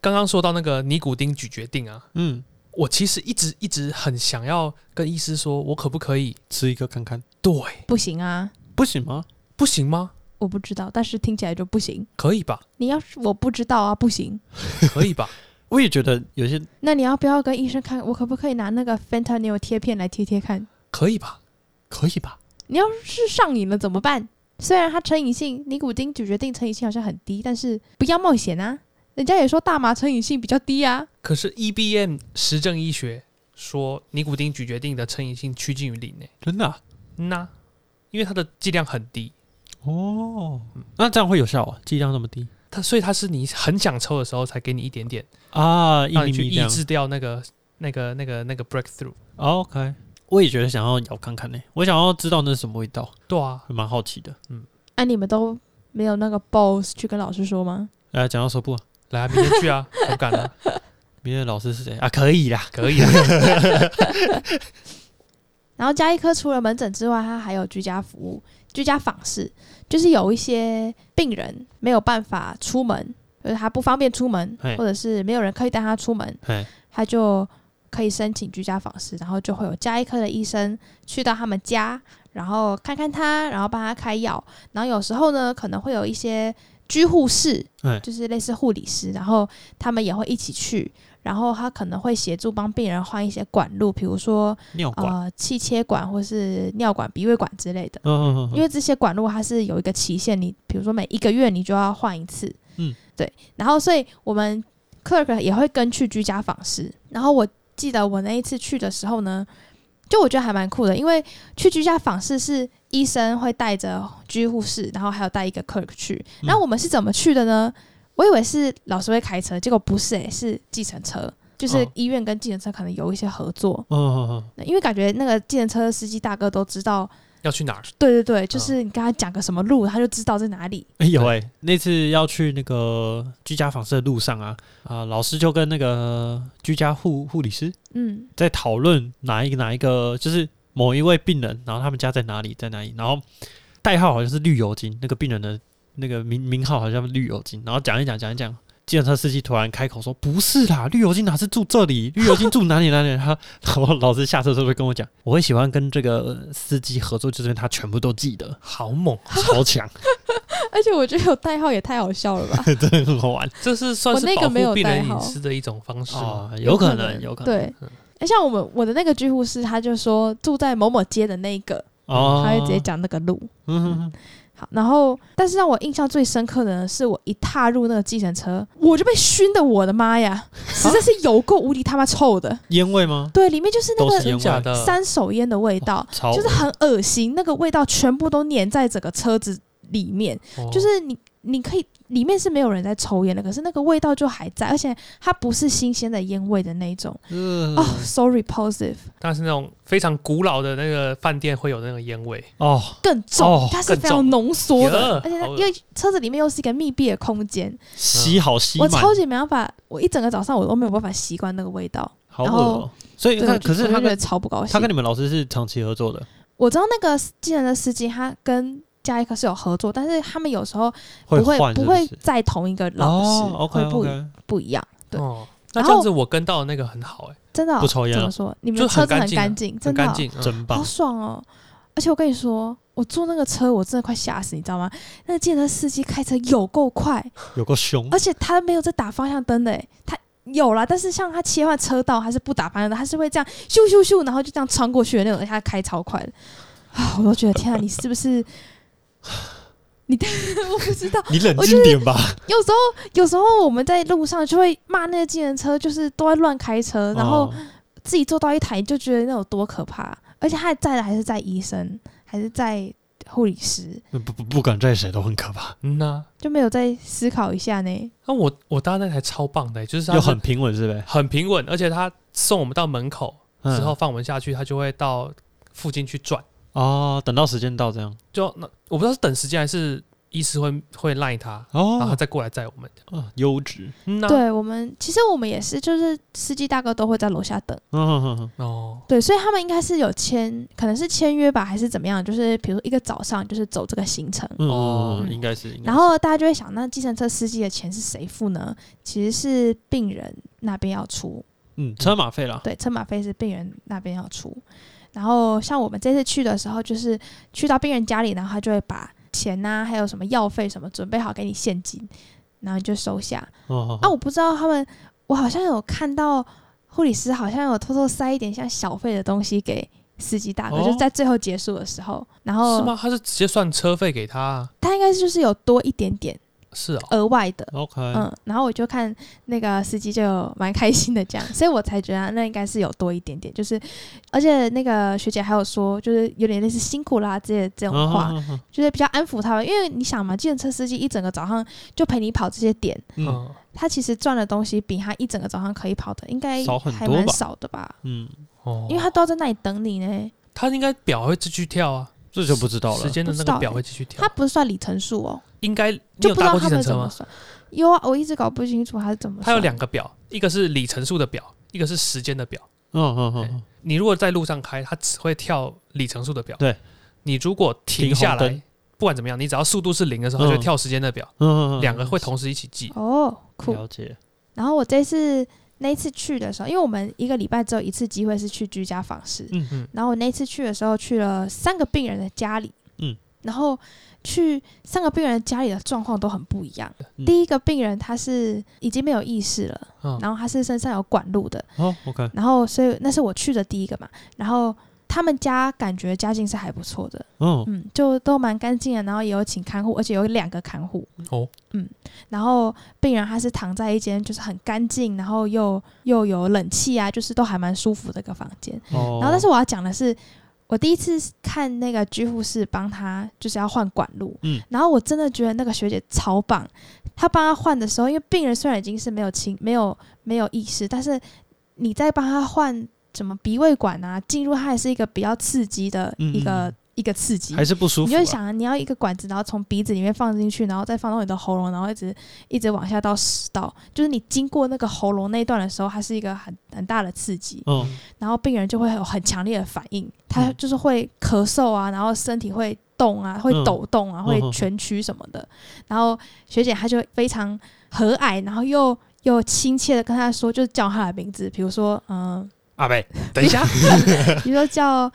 Speaker 3: 刚刚说到那个尼古丁咀嚼定啊，
Speaker 2: 嗯，
Speaker 3: 我其实一直一直很想要跟医师说，我可不可以？
Speaker 2: 吃一个看看，
Speaker 3: 对，
Speaker 1: 不行啊，
Speaker 2: 不行吗？
Speaker 3: 不行吗？
Speaker 1: 我不知道，但是听起来就不行。
Speaker 3: 可以吧？
Speaker 1: 你要是我不知道啊，不行。
Speaker 3: 可以吧？
Speaker 2: 我也觉得有些
Speaker 1: 那你要不要跟医生看，我可不可以拿那个 fentanyl 贴片来贴贴看？
Speaker 3: 可以吧？
Speaker 2: 可以吧？
Speaker 1: 你要是上瘾了怎么办？虽然它成瘾性，尼古丁咀嚼定成瘾性好像很低，但是不要冒险啊！人家也说大麻成瘾性比较低啊。
Speaker 3: 可是 EBM 实证医学说尼古丁咀嚼定的成瘾性趋近于零呢、
Speaker 2: 真的啊、
Speaker 3: 嗯呐、因为它的剂量很低，
Speaker 2: 哦，那这样会有效啊？剂量那么低
Speaker 3: 它所以它是你很想抽的时候才给你一点点，
Speaker 2: 啊？
Speaker 3: 让你去。抑制掉那个那个那个那个 breakthrough。
Speaker 2: OK，我也觉得想要咬看看呢、我想要知道那是什么味道，
Speaker 3: 对啊，
Speaker 2: 蛮好奇的。
Speaker 1: 啊，你们都没有那个 boss 去跟老师说吗？
Speaker 2: 来讲到手部、啊，
Speaker 3: 来啊，明天去啊，我敢啊，
Speaker 2: 明天的老师是谁啊？可以啦，
Speaker 3: 可以啊。
Speaker 1: 然后加医科除了门诊之外，它还有居家服务、居家访视，就是有一些病人没有办法出门，就是他不方便出门，或者是没有人可以带他出门，他就可以申请居家访视，然后就会有加医科的医生去到他们家，然后看看他，然后帮他开药，然后有时候呢可能会有一些居护士
Speaker 2: 哎，
Speaker 1: 就是类似护理师，然后他们也会一起去，然后他可能会协助帮病人换一些管路，比如说
Speaker 2: 尿管，
Speaker 1: 呃气切管或是尿管、鼻胃管之类的。
Speaker 2: 嗯嗯嗯，
Speaker 1: 因为这些管路它是有一个期限，你比如说每一个月你就要换一次，
Speaker 2: 嗯，
Speaker 1: 对。然后所以我们 clerk 也会跟去居家访视。然后我记得我那一次去的时候呢，就我觉得还蛮酷的，因为去居家访视是医生会带着居护士，然后还有带一个 clerk 去。那我们是怎么去的呢？我以为是老师会开车，结果不是、欸，是计程车。就是
Speaker 2: 哦
Speaker 1: 医院跟计程车可能有一些合作，
Speaker 2: 嗯嗯嗯，
Speaker 1: 因为感觉那个计程车司机大哥都知道
Speaker 3: 要去哪儿？
Speaker 1: 对对对，就是你跟他讲个什么路，他就知道在哪里。
Speaker 2: 哎、有哎、那次要去那个居家访视的路上啊，啊、老师就跟那个居家护护理师
Speaker 1: 嗯，
Speaker 2: 在讨论哪一个哪一个，就是某一位病人，然后他们家在哪里，在哪里，然后代号好像是绿油精，那个病人的那个名名号好像是绿油精，然后讲一讲讲一讲，计程车司机突然开口说：“不是啦，绿油精哪是住这里？绿油精住哪里哪里？”他然后老师下车的时候就跟我讲，我会喜欢跟这个司机合作，就是因为他全部都记得，
Speaker 3: 好猛！
Speaker 2: 超强，
Speaker 1: 而且我觉得有代号也太好笑了吧？
Speaker 2: 真的很好玩
Speaker 3: 这是算是保
Speaker 1: 我那个没有
Speaker 3: 护病人隐私的一种方式
Speaker 2: 有可能，有可能，
Speaker 1: 对，那像我们我的那个居护士，他就说住在某某街的那一个，
Speaker 2: 哦，
Speaker 1: 他会直接讲那个路。
Speaker 2: 嗯哼哼，
Speaker 1: 好，然后但是让我印象最深刻的呢，是我一踏入那个计程车，我就被熏的，我的妈呀，实在是有够无敌他妈臭的。
Speaker 2: 烟味吗？
Speaker 1: 对，里面就是那个？三手烟的味道，
Speaker 2: 超
Speaker 1: 就是很恶心，那个味道全部都粘在整个车子里面。
Speaker 3: 哦
Speaker 1: 就是你你可以里面是没有人在抽烟的，可是那个味道就还在，而且它不是新鲜的烟味的那一种。
Speaker 2: 嗯。
Speaker 1: 哦、s o repulsive，
Speaker 3: 它是那种非常古老的那个饭店会有那个烟味，
Speaker 2: 哦，
Speaker 1: 更重，
Speaker 2: 哦
Speaker 1: 它是非常浓缩的
Speaker 3: 呀，
Speaker 1: 而且它因为车子里面又是一个密闭的空间，
Speaker 2: 吸好吸满，
Speaker 1: 我超级没办法，我一整个早上我都没有办法习惯那个味道。
Speaker 2: 好恶
Speaker 1: 然后
Speaker 2: 哦，所以可是他跟
Speaker 1: 超不高兴。
Speaker 2: 他跟你们老师是长期合作的，
Speaker 1: 我知道那个计程的司机他跟加一科是有合作，但是他们有时候
Speaker 2: 会
Speaker 1: 不会不会在同一个老师，会不不一样。对
Speaker 3: 哦，那
Speaker 1: 然后
Speaker 3: 这样子我跟到的那个很好哎，
Speaker 1: 真的哦、
Speaker 2: 不抽烟啊
Speaker 1: 怎么说？你们
Speaker 3: 就
Speaker 1: 车子很
Speaker 3: 很干净
Speaker 1: 真的哦、
Speaker 3: 干净，嗯
Speaker 2: 真棒
Speaker 1: 好，爽哦！而且我跟你说，我坐那个车，我真的快吓死，你知道吗？那个计程车司机开车有够快，
Speaker 2: 有够凶
Speaker 1: 而且他没有在打方向灯的、欸，他有啦，但是像他切换车道，他是不打方向灯，他是会这样咻咻咻，然后就这样穿过去的那种，而且他开超快的啊！我都觉得天啊，你是不是？你 我不知道，
Speaker 2: 你冷静点吧。
Speaker 1: 有时候有时候我们在路上就会骂那个计程车，就是都在乱开车，然后
Speaker 2: 哦
Speaker 1: 自己坐到一台就觉得那有多可怕，而且他还载的还是在医生，还是在护理师，
Speaker 2: 不不不管在谁都很可怕，
Speaker 3: 嗯呐。
Speaker 1: 就没有再思考一下呢。
Speaker 3: 那我我搭那台超棒的欸，就是
Speaker 2: 又很平稳，是不是？
Speaker 3: 很平稳，而且他送我们到门口
Speaker 2: 嗯
Speaker 3: 之后放我们下去，他就会到附近去转。
Speaker 2: 哦，等到时间到这样
Speaker 3: 就那我不知道是等时间还是医师会会赖他，然后再过来载我们。
Speaker 2: 啊优质，
Speaker 3: 嗯呐，
Speaker 1: 对我们，其实我们也是，就是司机大哥都会在楼下等。
Speaker 2: 嗯哼哼哼
Speaker 3: 哦，
Speaker 1: 对，所以他们应该是有签，可能是签约吧，还是怎么样？就是比如说一个早上就是走这个行程，
Speaker 2: 嗯
Speaker 3: 哦
Speaker 2: 应该是，应该是
Speaker 1: 然后大家就会想，那计程车司机的钱是谁付呢？其实是病人那边要出，
Speaker 2: 嗯，车马费啦，
Speaker 1: 对，车马费是病人那边要出。然后像我们这次去的时候，就是去到病人家里，然后他就会把钱呐、还有什么药费什么准备好给你现金，然后你就收下。
Speaker 2: 哦
Speaker 1: 啊，我不知道他们，我好像有看到护理师好像有偷偷塞一点像小费的东西给司机大哥，
Speaker 3: 哦
Speaker 1: 就是在最后结束的时候，然后是
Speaker 3: 吗？他是直接算车费给他啊？
Speaker 1: 他应该就是有多一点点
Speaker 3: 是哦，
Speaker 1: 额外的。
Speaker 2: ，OK，
Speaker 1: 嗯，然后我就看那个司机就蛮开心的这样，所以我才觉得那应该是有多一点点，就是而且那个学姐还有说，就是有点类似辛苦啦这些这种话，就是比较安抚他们，因为你想嘛，计程车司机一整个早上就陪你跑这些点，
Speaker 2: 嗯。
Speaker 3: 嗯，
Speaker 1: 他其实赚的东西比他一整个早上可以跑的应该
Speaker 2: 少很
Speaker 1: 还蛮
Speaker 2: 多吧？
Speaker 1: 少的吧，
Speaker 2: 嗯，
Speaker 3: 哦，
Speaker 1: 因为他都要在那里等你呢，
Speaker 3: 他应该表会继续跳啊，
Speaker 2: 这就不知道了。
Speaker 3: 时。间的那个表会继续跳。
Speaker 1: 他。不是算里程数哦，
Speaker 3: 应该
Speaker 1: 就不知道他
Speaker 3: 程车吗？
Speaker 1: 们怎么算。有啊，我一直搞不清楚他是怎么算。
Speaker 3: 它有两个表，一个是里程数的表，一个是时间的表。
Speaker 2: 嗯嗯嗯
Speaker 3: 你如果在路上开，它只会跳里程数的表。
Speaker 2: 对，
Speaker 3: 你如果停下来不管怎么样，你只要速度是零的时候，它就跳时间的表，
Speaker 2: 嗯嗯，
Speaker 3: 两个会同时一起记。
Speaker 1: 哦，酷。
Speaker 2: 了解。
Speaker 1: 然后我这次那一次去的时候，因为我们一个礼拜只有一次机会是去居家访视，
Speaker 2: 嗯
Speaker 3: 嗯，
Speaker 1: 然后我那次去的时候去了三个病人的家里，
Speaker 2: 嗯，
Speaker 1: 然后去三个病人家里的状况都很不一样。
Speaker 2: 嗯。
Speaker 1: 第一个病人他是已经没有意识了，
Speaker 3: 嗯。
Speaker 1: 然后他是身上有管路的，
Speaker 2: 哦，OK，
Speaker 1: 然后所以那是我去的第一个嘛，然后。他们家感觉家境是还不错的，
Speaker 2: 嗯。
Speaker 1: 嗯，就都蛮干净的，然后也有请看护，而且有两个看护，
Speaker 3: 哦，
Speaker 1: 嗯，然后病人他是躺在一间就是很干净，然后又又有冷气啊，就是都还蛮舒服的一个房间。
Speaker 2: 哦，
Speaker 1: 然后，但是我要讲的是，我第一次看那个居护士帮他就是要换管路，
Speaker 2: 嗯。
Speaker 1: 然后我真的觉得那个学姐超棒，她帮他换的时候，因为病人虽然已经是没有情没有没有意识，但是你在帮他换什么鼻胃管啊，进入他还是一个比较刺激的一个、
Speaker 2: 嗯
Speaker 1: 一个刺激，
Speaker 2: 还是不舒服啊。
Speaker 1: 你就会想，你要一个管子，然后从鼻子里面放进去，然后再放到你的喉咙，然后一直一直往下到食道，就是你经过那个喉咙那一段的时候，它是一个很很大的刺激，
Speaker 2: 嗯
Speaker 1: 然后病人就会有很强烈的反应，他
Speaker 2: 嗯
Speaker 1: 就是会咳嗽啊，然后身体会动啊，会
Speaker 2: 嗯
Speaker 1: 抖动啊，会蜷曲什么的。然后学姐她就非常和蔼，然后又又亲切的跟他说，就是叫他的名字，比如说嗯、
Speaker 3: 阿贝，等一下，
Speaker 1: 比如说叫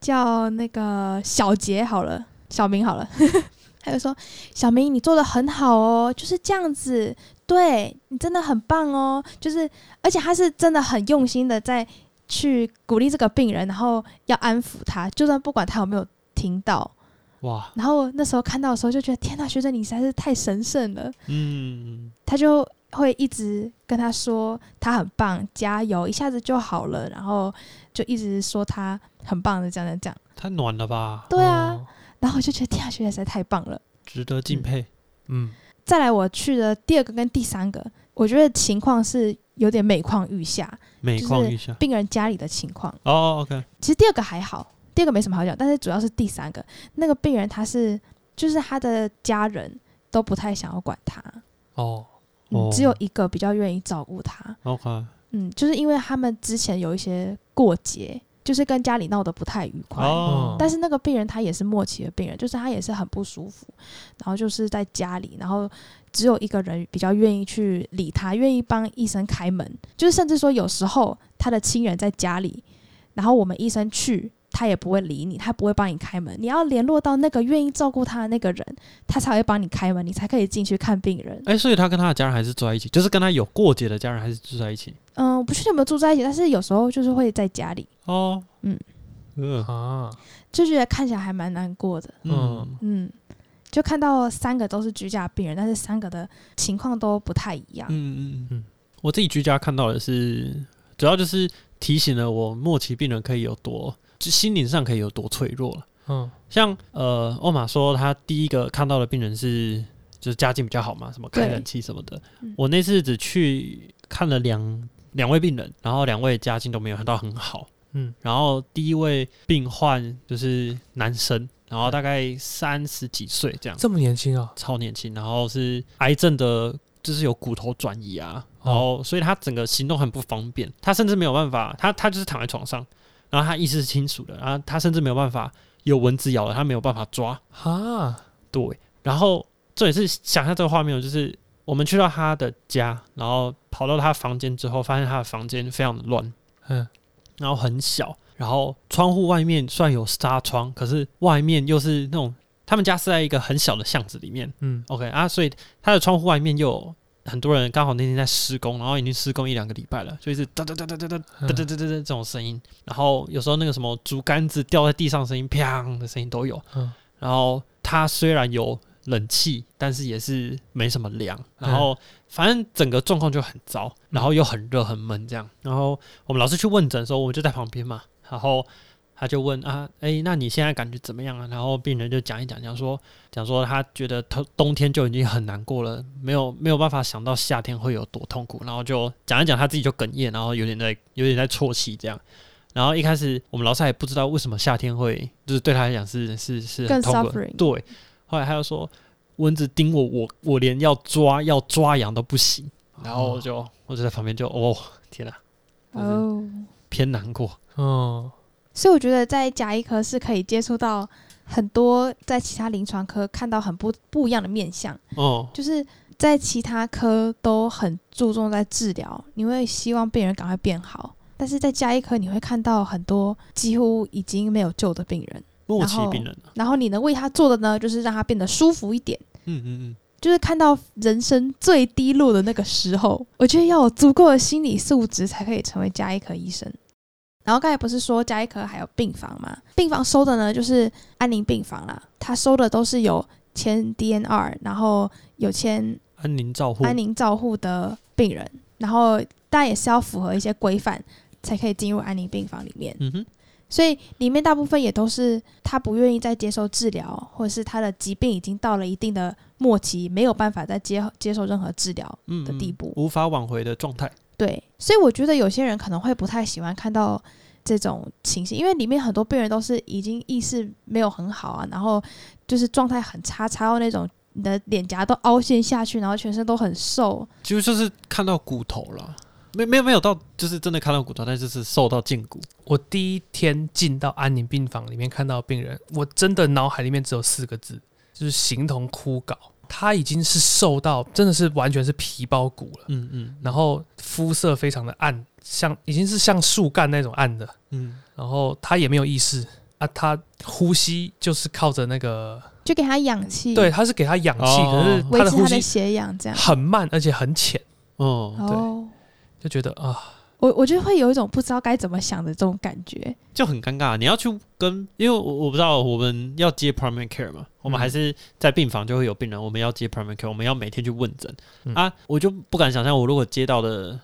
Speaker 1: 叫那个小杰好了，小明好了，他就说小明你做的很好哦，就是这样子，对你真的很棒哦，就是而且他是真的很用心的在去鼓励这个病人，然后要安抚他，就算不管他有没有听到，
Speaker 2: 哇，
Speaker 1: 然后那时候看到的时候就觉得天呐，学生你实在是太神圣了，
Speaker 2: 嗯。
Speaker 1: 他就会一直跟他说他很棒，加油，一下子就好了，然后就一直说他很棒的这样这样这样。
Speaker 2: 太暖了吧，
Speaker 1: 对啊，
Speaker 3: 哦，
Speaker 1: 然后我就觉得天啊，学姐实在太棒了。
Speaker 2: 值得敬佩。
Speaker 3: 嗯，
Speaker 1: 再来，我去的第二个跟第三个，我觉得情况是有点每况愈下，
Speaker 2: 每况愈下。
Speaker 1: 病人家里的情况。
Speaker 2: 哦，OK，
Speaker 1: 其实第二个还好，第二个没什么好讲，但是主要是第三个，那个病人他是就是他的家人都不太想要管他，
Speaker 3: 哦，
Speaker 1: 只有一个比较愿意照顾他。
Speaker 2: OK，
Speaker 1: 嗯，就是因为他们之前有一些过节，就是跟家里闹得不太愉快。
Speaker 2: 哦，
Speaker 1: 但是那个病人他也是末期的病人，就是他也是很不舒服，然后就是在家里，然后只有一个人比较愿意去理他，愿意帮医生开门，就是甚至说有时候他的亲人在家里，然后我们医生去，他也不会理你，他不会帮你开门，你要联络到那个愿意照顾他的那个人，他才会帮你开门，你才可以进去看病人。
Speaker 2: 哎、所以他跟他的家人还是住在一起，就是跟他有过节的家人还是住在一起。
Speaker 1: 嗯，我不确定有没有住在一起，但是有时候就是会在家里，
Speaker 2: 哦，
Speaker 1: 嗯
Speaker 2: 嗯
Speaker 3: 啊，
Speaker 1: 就觉得看起来还蛮难过的。
Speaker 2: 嗯
Speaker 1: 嗯，就看到三个都是居家病人，但是三个的情况都不太一样。
Speaker 2: 嗯嗯嗯
Speaker 3: 嗯
Speaker 2: 我自己居家看到的是，主要就是提醒了我末期病人可以有多，就心灵上可以有多脆弱了。
Speaker 3: 嗯
Speaker 2: 像呃，欧玛说他第一个看到的病人是就是家境比较好嘛，什么开
Speaker 1: 对
Speaker 2: 冷气什么的
Speaker 1: 嗯。
Speaker 2: 我那次只去看了两两位病人，然后两位家境都没有到很好。
Speaker 3: 嗯
Speaker 2: 然后第一位病患就是男生，然后大概三十几岁这样，
Speaker 3: 这么年轻啊？
Speaker 2: 超年轻，然后是癌症的，就是有骨头转移啊，然后所以他整个行动很不方便，他甚至没有办法，他他就是躺在床上，然后他意识是清楚的，然后他甚至没有办法有蚊子咬了，他没有办法抓，
Speaker 3: 哈，
Speaker 2: 对，然后这也是想象这个画面，就是我们去到他的家，然后跑到他房间之后，发现他的房间非常的乱，
Speaker 3: 嗯。
Speaker 2: 然后很小，然后窗户外面虽然有纱窗，可是外面又是那种他们家是在一个很小的巷子里面。
Speaker 3: 嗯
Speaker 2: ，OK 啊，所以他的窗户外面又有很多人刚好那天在施工，然后已经施工一两个礼拜了，所以是哒哒哒哒哒哒哒哒哒哒哒这种声音，然后有时候那个什么竹竿子掉在地上声音，砰的声音都有，
Speaker 3: 嗯。
Speaker 2: 然后它虽然有冷气，但是也是没什么凉，然后反正整个状况就很糟，然后又很热很闷这样。然后我们老师去问诊的时候，我们就在旁边嘛，然后他就问啊，诶，那你现在感觉怎么样啊？然后病人就讲一讲，讲说讲说他觉得他冬天就已经很难过了，没有没有办法想到夏天会有多痛苦，然后就讲一讲他自己就哽咽，然后有点在有点在啜泣这样。然后一开始我们老师也不知道为什么夏天会，就是对他来讲是是是很
Speaker 1: 更
Speaker 2: 痛苦对，后来他又说蚊子叮我，我我连要抓要抓痒都不行。然后我就我就在旁边就哦天哪，就是
Speaker 1: 哦，
Speaker 2: 偏难过。
Speaker 3: 嗯
Speaker 1: 所以我觉得在甲医科是可以接触到很多在其他临床科看到很不不一样的面相，
Speaker 2: 哦，
Speaker 1: 就是在其他科都很注重在治疗，你会希望病人赶快变好，但是在加医科你会看到很多几乎已经没有救的病人，
Speaker 2: 末期
Speaker 1: 然后
Speaker 2: 病人啊，
Speaker 1: 然后你能为他做的呢，就是让他变得舒服一点。
Speaker 2: 嗯嗯嗯，
Speaker 1: 就是看到人生最低落的那个时候，我觉得要有足够的心理素质才可以成为加医科医生。然后刚才不是说加医科还有病房吗？病房收的呢就是安宁病房啦，他收的都是有签 DNR，然后有签
Speaker 2: 安宁照护，
Speaker 1: 安宁照护的病人，然后当然也是要符合一些规范才可以进入安宁病房里面。
Speaker 2: 嗯哼，
Speaker 1: 所以里面大部分也都是他不愿意再接受治疗，或者是他的疾病已经到了一定的末期，没有办法再接接受任何治疗
Speaker 2: 嗯
Speaker 1: 的地步。
Speaker 2: 无法挽回的状态。
Speaker 1: 对，所以我觉得有些人可能会不太喜欢看到这种情形，因为里面很多病人都是已经意识没有很好啊，然后就是状态很差，差到那种你的脸颊都凹陷下去，然后全身都很瘦。
Speaker 2: 其实就是看到骨头了，没没有没有到，就是真的看到骨头，但就是瘦到胫骨。
Speaker 3: 我第一天进到安宁病房里面看到病人，我真的脑海里面只有四个字，就是形同枯槁。他已经是瘦到真的是完全是皮包骨了，
Speaker 2: 嗯嗯，
Speaker 3: 然后肤色非常的暗，像已经是像树干那种暗的，
Speaker 2: 嗯，
Speaker 3: 然后他也没有意识啊，他呼吸就是靠着那个，
Speaker 1: 就给他氧气，
Speaker 3: 对，，他是给他氧气，
Speaker 2: 哦。
Speaker 3: 可是
Speaker 1: 维持他的
Speaker 3: 呼吸
Speaker 1: 血氧，这样。
Speaker 3: 很慢，而且很浅，
Speaker 2: 哦，
Speaker 1: 对，
Speaker 3: 就觉得啊，
Speaker 1: 我我觉得会有一种不知道该怎么想的这种感觉。
Speaker 2: 就很尴尬。你要去跟，因为我我不知道我们要接 primary care 嘛，我们
Speaker 3: 嗯
Speaker 2: 还是在病房就会有病人，我们要接 primary care，我们要每天去问诊、
Speaker 3: 嗯
Speaker 2: 啊。我就不敢想象，我如果接到的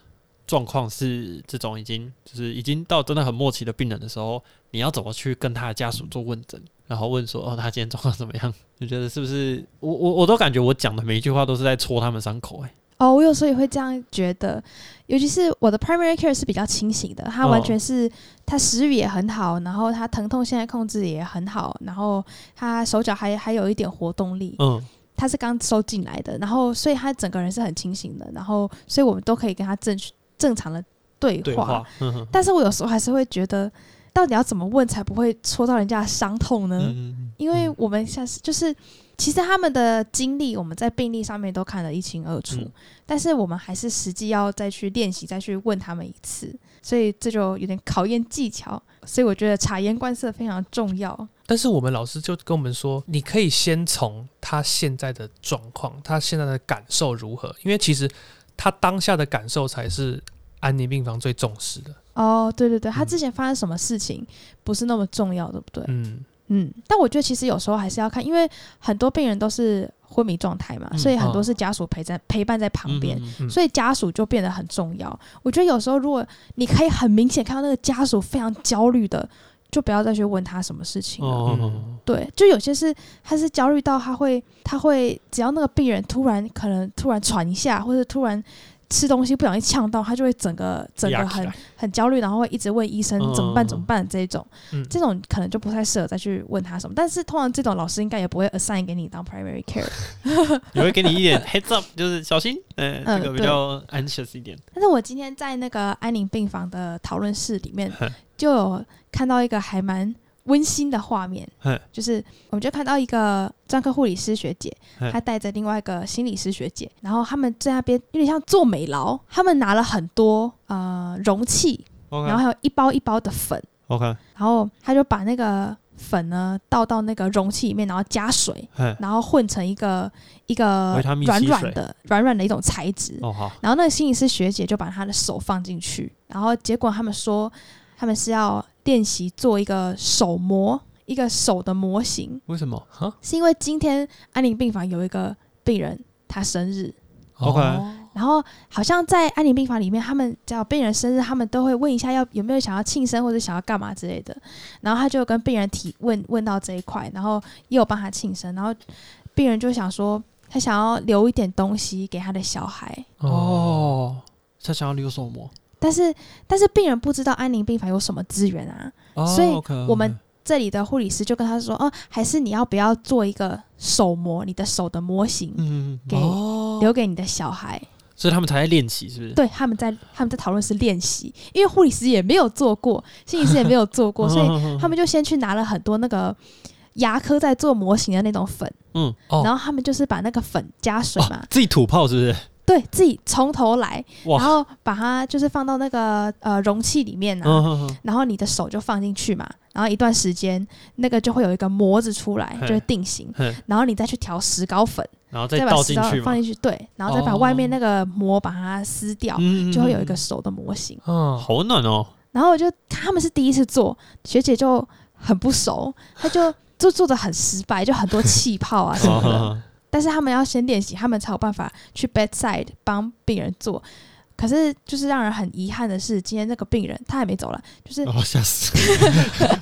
Speaker 2: 状况是这种已经就是已经到真的很末期的病人的时候，你要怎么去跟他的家属做问诊，然后问说哦他今天状况怎么样？你觉得是不是？我我我都感觉我讲的每一句话都是在戳他们伤口、欸，
Speaker 1: 哦，我有时候也会这样觉得，尤其是我的 primary care 是比较清醒的，他完全是、他食欲也很好，然后他疼痛现在控制也很好，然后他手脚还还有一点活动力，
Speaker 2: 嗯。
Speaker 1: 他是刚收进来的，然后所以他整个人是很清醒的，然后所以我们都可以跟他正正常的对话。
Speaker 2: 嗯哼。
Speaker 1: 但是我有时候还是会觉得，到底要怎么问才不会戳到人家的伤痛呢？
Speaker 2: 嗯
Speaker 1: 因为我们像是就是，其实他们的经历我们在病历上面都看得一清二楚，
Speaker 2: 嗯
Speaker 1: 但是我们还是实际要再去练习，再去问他们一次，所以这就有点考验技巧。所以我觉得察言观色非常重要。
Speaker 3: 但是我们老师就跟我们说，你可以先从他现在的状况，他现在的感受如何，因为其实他当下的感受才是安宁病房最重视的。
Speaker 1: 哦，对对对，他
Speaker 3: 嗯
Speaker 1: 之前发生什么事情不是那么重要，对不对？
Speaker 3: 嗯，
Speaker 1: 嗯，但我觉得其实有时候还是要看，因为很多病人都是昏迷状态嘛，
Speaker 2: 嗯
Speaker 1: 所以很多
Speaker 3: 哦
Speaker 1: 是家属陪在陪伴在旁边。
Speaker 2: 嗯
Speaker 3: 嗯
Speaker 1: 所以家属就变得很重要。我觉得有时候，如果你可以很明显看到那个家属非常焦虑的，就不要再去问他什么事情了。对，就有些是他是焦虑到他会他会只要那个病人突然可能突然喘一下，或者突然吃东西不小心呛到，他就会整个整个很很焦虑，然后会一直问医生怎么办
Speaker 2: 嗯
Speaker 1: 怎么办这种，
Speaker 3: 嗯
Speaker 1: 这种可能就不太适合再去问他什么。但是通常这种老师应该也不会 assign 给你当 primary care。
Speaker 2: 也会给你一点 heads up，就是小心，呃，
Speaker 1: 嗯
Speaker 2: 这个比较 anxious 一点。
Speaker 1: 但是我今天在那个安宁病房的讨论室里面，就有看到一个还蛮温馨的画面，就是我们就看到一个专科护理师学姐，她带着另外一个心理师学姐，然后他们在那边有点像做美劳，他们拿了很多呃容器然后还有一包一包的粉
Speaker 2: ，OK，
Speaker 1: 然后他就把那个粉呢倒到那个容器里面，然后加水，然后混成一个一个软软的软软的一种材质，
Speaker 2: 哦好，
Speaker 1: 然后那个心理师学姐就把她的手放进去，然后结果他们说他们是要练习做一个手模，一个手的模型，
Speaker 2: 为什么？
Speaker 1: 是因为今天安宁病房有一个病人他生日
Speaker 2: ，OK。
Speaker 3: 哦
Speaker 1: 然后好像在安宁病房里面，他们只要病人生日，他们都会问一下要有没有想要庆生或者想要干嘛之类的，然后他就跟病人提问问到这一块，然后也有帮他庆生，然后病人就想说他想要留一点东西给他的小孩。
Speaker 2: 哦，他想要留手膜，
Speaker 1: 但是但是病人不知道安宁病房有什么资源啊，
Speaker 2: 哦
Speaker 1: 所以我们这里的护理师就跟他说，哦，还是你要不要做一个手模，你的手的模型，
Speaker 2: 嗯
Speaker 1: 给
Speaker 2: 哦，
Speaker 1: 留给你的小孩。
Speaker 2: 所以他们才在练习，是不是？
Speaker 1: 对，他们在他们在讨论是练习，因为护理师也没有做过，心理师也没有做过，所以
Speaker 2: 以
Speaker 1: 他们就先去拿了很多那个牙科在做模型的那种粉，
Speaker 2: 嗯
Speaker 3: 哦
Speaker 1: 然后他们就是把那个粉加水嘛，
Speaker 2: 自己吐泡是不是？
Speaker 1: 对自己从头来，然，后把它就是放到那个呃容器里面啊，
Speaker 2: 嗯哼哼。
Speaker 1: 然后你的手就放进去嘛，然后一段时间那个就会有一个模子出来，就会定型，然后你再去调石膏粉，
Speaker 2: 然后再
Speaker 1: 再把石
Speaker 2: 倒进去嘛，
Speaker 1: 膏放进去，对，然后再把外面那个膜把它撕掉，
Speaker 2: 嗯
Speaker 1: 就会有一个手的模型。
Speaker 3: 嗯，
Speaker 2: 好暖哦，
Speaker 1: 然后我就他们是第一次做，学姐就很不熟，她就就做的很失败，就很多气泡啊什么的。但是他们要先练习，他们才有办法去 bedside 帮病人做。可是就是让人很遗憾的是，今天这个病人他还没走了，就是
Speaker 2: 哦吓死，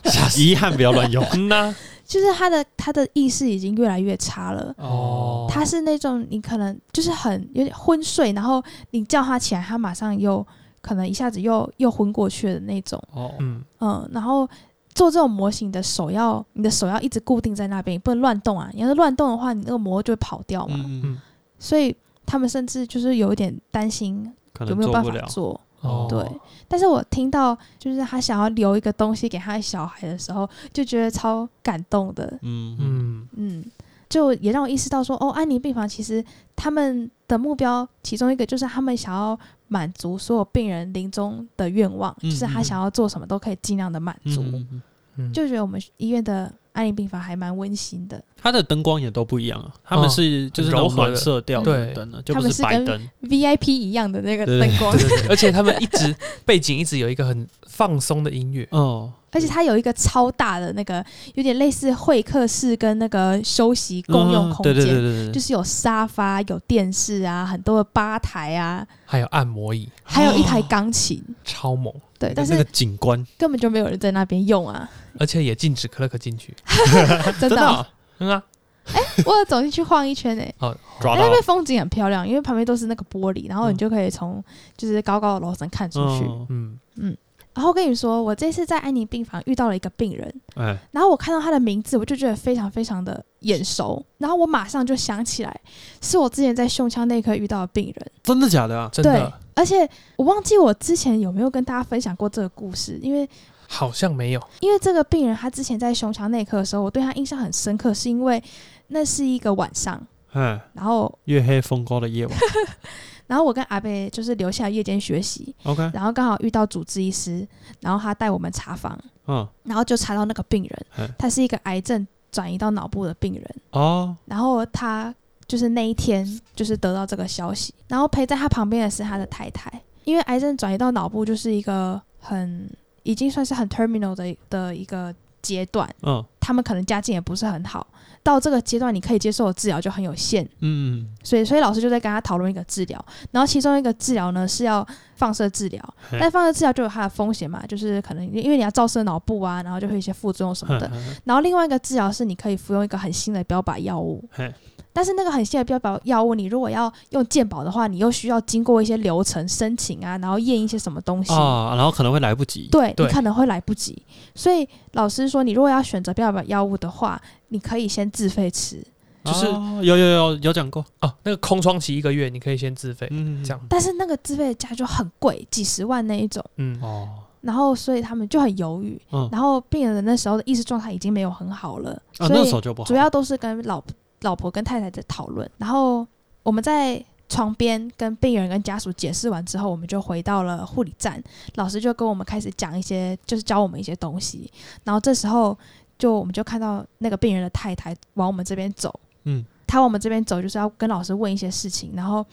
Speaker 2: 吓死，遗憾不要乱用，
Speaker 3: 嗯呐，
Speaker 1: 就是他的他的意识已经越来越差了。
Speaker 3: 哦，
Speaker 1: 他是那种你可能就是很有点昏睡，然后你叫他起来，他马上又可能一下子又又昏过去的那种。
Speaker 2: 哦，
Speaker 3: 嗯，
Speaker 1: 嗯，然后做这种模型的手要你的手要一直固定在那边，你不能乱动啊！你要是乱动的话，你那个膜就会跑掉嘛。
Speaker 2: 嗯
Speaker 3: 嗯
Speaker 1: 所以他们甚至就是有一点担心有没有办法做。
Speaker 3: 哦，
Speaker 1: 对，但是我听到就是他想要留一个东西给他的小孩的时候，就觉得超感动的。
Speaker 2: 嗯嗯
Speaker 3: 嗯，
Speaker 1: 嗯，就也让我意识到说，哦，安宁病房其实他们的目标其中一个就是他们想要满足所有病人临终的愿望，
Speaker 2: 嗯
Speaker 1: 就是他
Speaker 2: 嗯。
Speaker 1: 想要做什么都可以尽量的满足。
Speaker 2: 嗯嗯
Speaker 3: 嗯
Speaker 1: 就觉得我们医院的安宁病房还蛮温馨的。
Speaker 2: 它的灯光也都不一样啊，他们是就是
Speaker 3: 柔和的
Speaker 2: 色调
Speaker 3: 对
Speaker 2: 的。灯呢，就不
Speaker 1: 是跟
Speaker 2: 白灯
Speaker 1: ，，VIP 一样的那个
Speaker 2: 对
Speaker 1: 灯光，
Speaker 3: 而且他们一直背景一直有一个很放松的音乐，
Speaker 2: 哦，
Speaker 1: 而且它有一个超大的那个，有点类似会客室跟那个休息共用空
Speaker 2: 嗯对对对
Speaker 1: 间，
Speaker 2: 对对，
Speaker 1: 就是有沙发、有电视啊，很多的吧台啊，
Speaker 3: 还有按摩椅，
Speaker 1: 还有一台钢琴。
Speaker 3: 超猛，
Speaker 1: 对，但是
Speaker 2: 那个景观。
Speaker 1: 根本就没有人在那边用啊，
Speaker 3: 而且也禁止克勒克进去。
Speaker 1: 真的哦、
Speaker 2: 啊
Speaker 3: 嗯啊，
Speaker 1: 我有走进去晃一圈诶、
Speaker 3: 哦，
Speaker 2: 抓到。
Speaker 1: 那边风景很漂亮，因为旁边都是那个玻璃，然后你
Speaker 2: 嗯。
Speaker 1: 就可以从就是高高的楼层看出去。
Speaker 2: 嗯。
Speaker 3: 嗯，
Speaker 1: 然后跟你说，我这次在安宁病房遇到了一个病人，
Speaker 2: 哎，
Speaker 1: 然后我看到他的名字，我就觉得非常非常的眼熟，然后我马上就想起来，是我之前在胸腔内科遇到的病人。
Speaker 2: 真的假的？啊？
Speaker 3: 真的，
Speaker 1: 而且我忘记我之前有没有跟大家分享过这个故事，因为
Speaker 3: 好像没有。
Speaker 1: 因为这个病人他之前在胸腔内科的时候，我对他印象很深刻，是因为那是一个晚上，
Speaker 2: 嗯，
Speaker 1: 然后
Speaker 2: 月黑风高的夜晚
Speaker 1: 然后我跟阿贝就是留下夜间学习
Speaker 2: ，，OK，
Speaker 1: 然后刚好遇到主治医师，然后他带我们查房，
Speaker 2: 嗯，
Speaker 1: 然后就查到那个病人
Speaker 2: 嗯，
Speaker 1: 他是一个癌症转移到脑部的病人，
Speaker 2: 哦，
Speaker 1: 然后他就是那一天就是得到这个消息，然后陪在他旁边的是他的太太，因为癌症转移到脑部就是一个很已经算是很 terminal 的的一个阶段，
Speaker 2: 嗯。
Speaker 1: 他们可能家境也不是很好，到这个阶段你可以接受的治疗就很有限，
Speaker 2: 嗯。
Speaker 1: 所以所以老师就在跟他讨论一个治疗，然后其中一个治疗呢是要放射治疗，但放射治疗就有它的风险嘛，就是可能因为你要照射脑部啊，然后就会有一些副作用什么的。
Speaker 2: 嗯，
Speaker 1: 然后另外一个治疗是你可以服用一个很新的标靶药物，
Speaker 2: 嘿，
Speaker 1: 但是那个很新的标靶药物，你如果要用健保的话，你又需要经过一些流程申请啊，然后验一些什么东西。
Speaker 2: 啊，然后可能会来不及，
Speaker 1: 对
Speaker 3: 对。
Speaker 1: 你可能会来不及，所以老师说，你如果要选择标靶药物的话，你可以先自费吃，
Speaker 3: 就是
Speaker 2: 哦。有有有有讲过，
Speaker 3: 哦，那个空窗期一个月，你可以先自费，
Speaker 2: 嗯，
Speaker 3: 这样。
Speaker 1: 但是那个自费的价就很贵，几十万那一种，
Speaker 3: 嗯，
Speaker 2: 哦，
Speaker 1: 然后所以他们就很犹豫，
Speaker 2: 嗯，
Speaker 1: 然后病人的那时候的意识状态已经没有很好了，
Speaker 2: 啊，
Speaker 1: 所以
Speaker 2: 那时候就不好，
Speaker 1: 主要都是跟老老婆跟太太在讨论，然后我们在床边跟病人跟家属解释完之后，我们就回到了护理站，老师就跟我们开始讲一些，就是教我们一些东西，然后这时候就我们就看到那个病人的太太往我们这边走，
Speaker 2: 嗯，
Speaker 1: 他往我们这边走就是要跟老师问一些事情，然后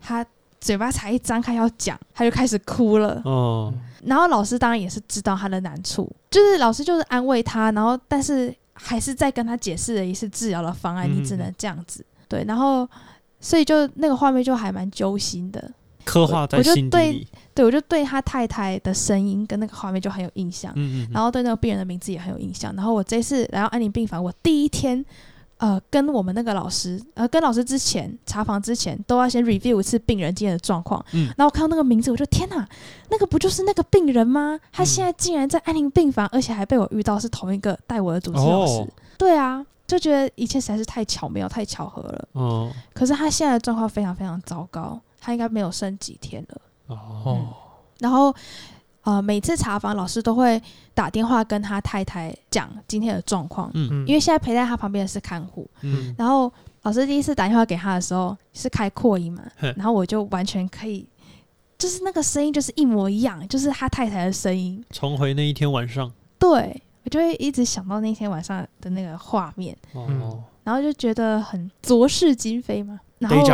Speaker 1: 他嘴巴才一张开要讲，他就开始哭了，
Speaker 2: 哦，
Speaker 1: 然后老师当然也是知道他的难处，就是老师就是安慰他，然后但是还是在跟他解释了一次治疗的方案，
Speaker 2: 嗯
Speaker 1: 你只能这样子。对，然后所以就那个画面就还蛮揪心的。
Speaker 2: 刻画在
Speaker 1: 我就对
Speaker 2: 心底里，
Speaker 1: 对我就对他太太的声音跟那个画面就很有印象，
Speaker 2: 嗯嗯，
Speaker 1: 然后对那个病人的名字也很有印象。然后我这次来到安宁病房，我第一天。呃，跟我们那个老师，呃，跟老师之前查房之前，都要先 review 一次病人今天的状况。
Speaker 2: 嗯
Speaker 1: 然后我看到那个名字，我就天哪，那个不就是那个病人吗？他现在竟然在安宁病房，而且还被我遇到是同一个带我的主治老师。
Speaker 2: 哦
Speaker 1: 对啊，就觉得一切实在是太巧妙、太巧合了。
Speaker 2: 哦
Speaker 1: 可是他现在的状况非常非常糟糕，他应该没有剩几天了。
Speaker 2: 哦，
Speaker 3: 哦，
Speaker 1: 然后呃，每次查房，老师都会打电话跟他太太讲今天的状况，
Speaker 2: 嗯。
Speaker 3: 嗯，
Speaker 1: 因为现在陪在他旁边的是看护。
Speaker 2: 嗯。
Speaker 1: 然后老师第一次打电话给他的时候是开扩音嘛，然后我就完全可以，就是那个声音就是一模一样，就是他太太的声音。
Speaker 2: 重回那一天晚上，
Speaker 1: 对我就会一直想到那天晚上的那个画面，
Speaker 2: 哦。
Speaker 1: 然后就觉得很昨是今非嘛，然后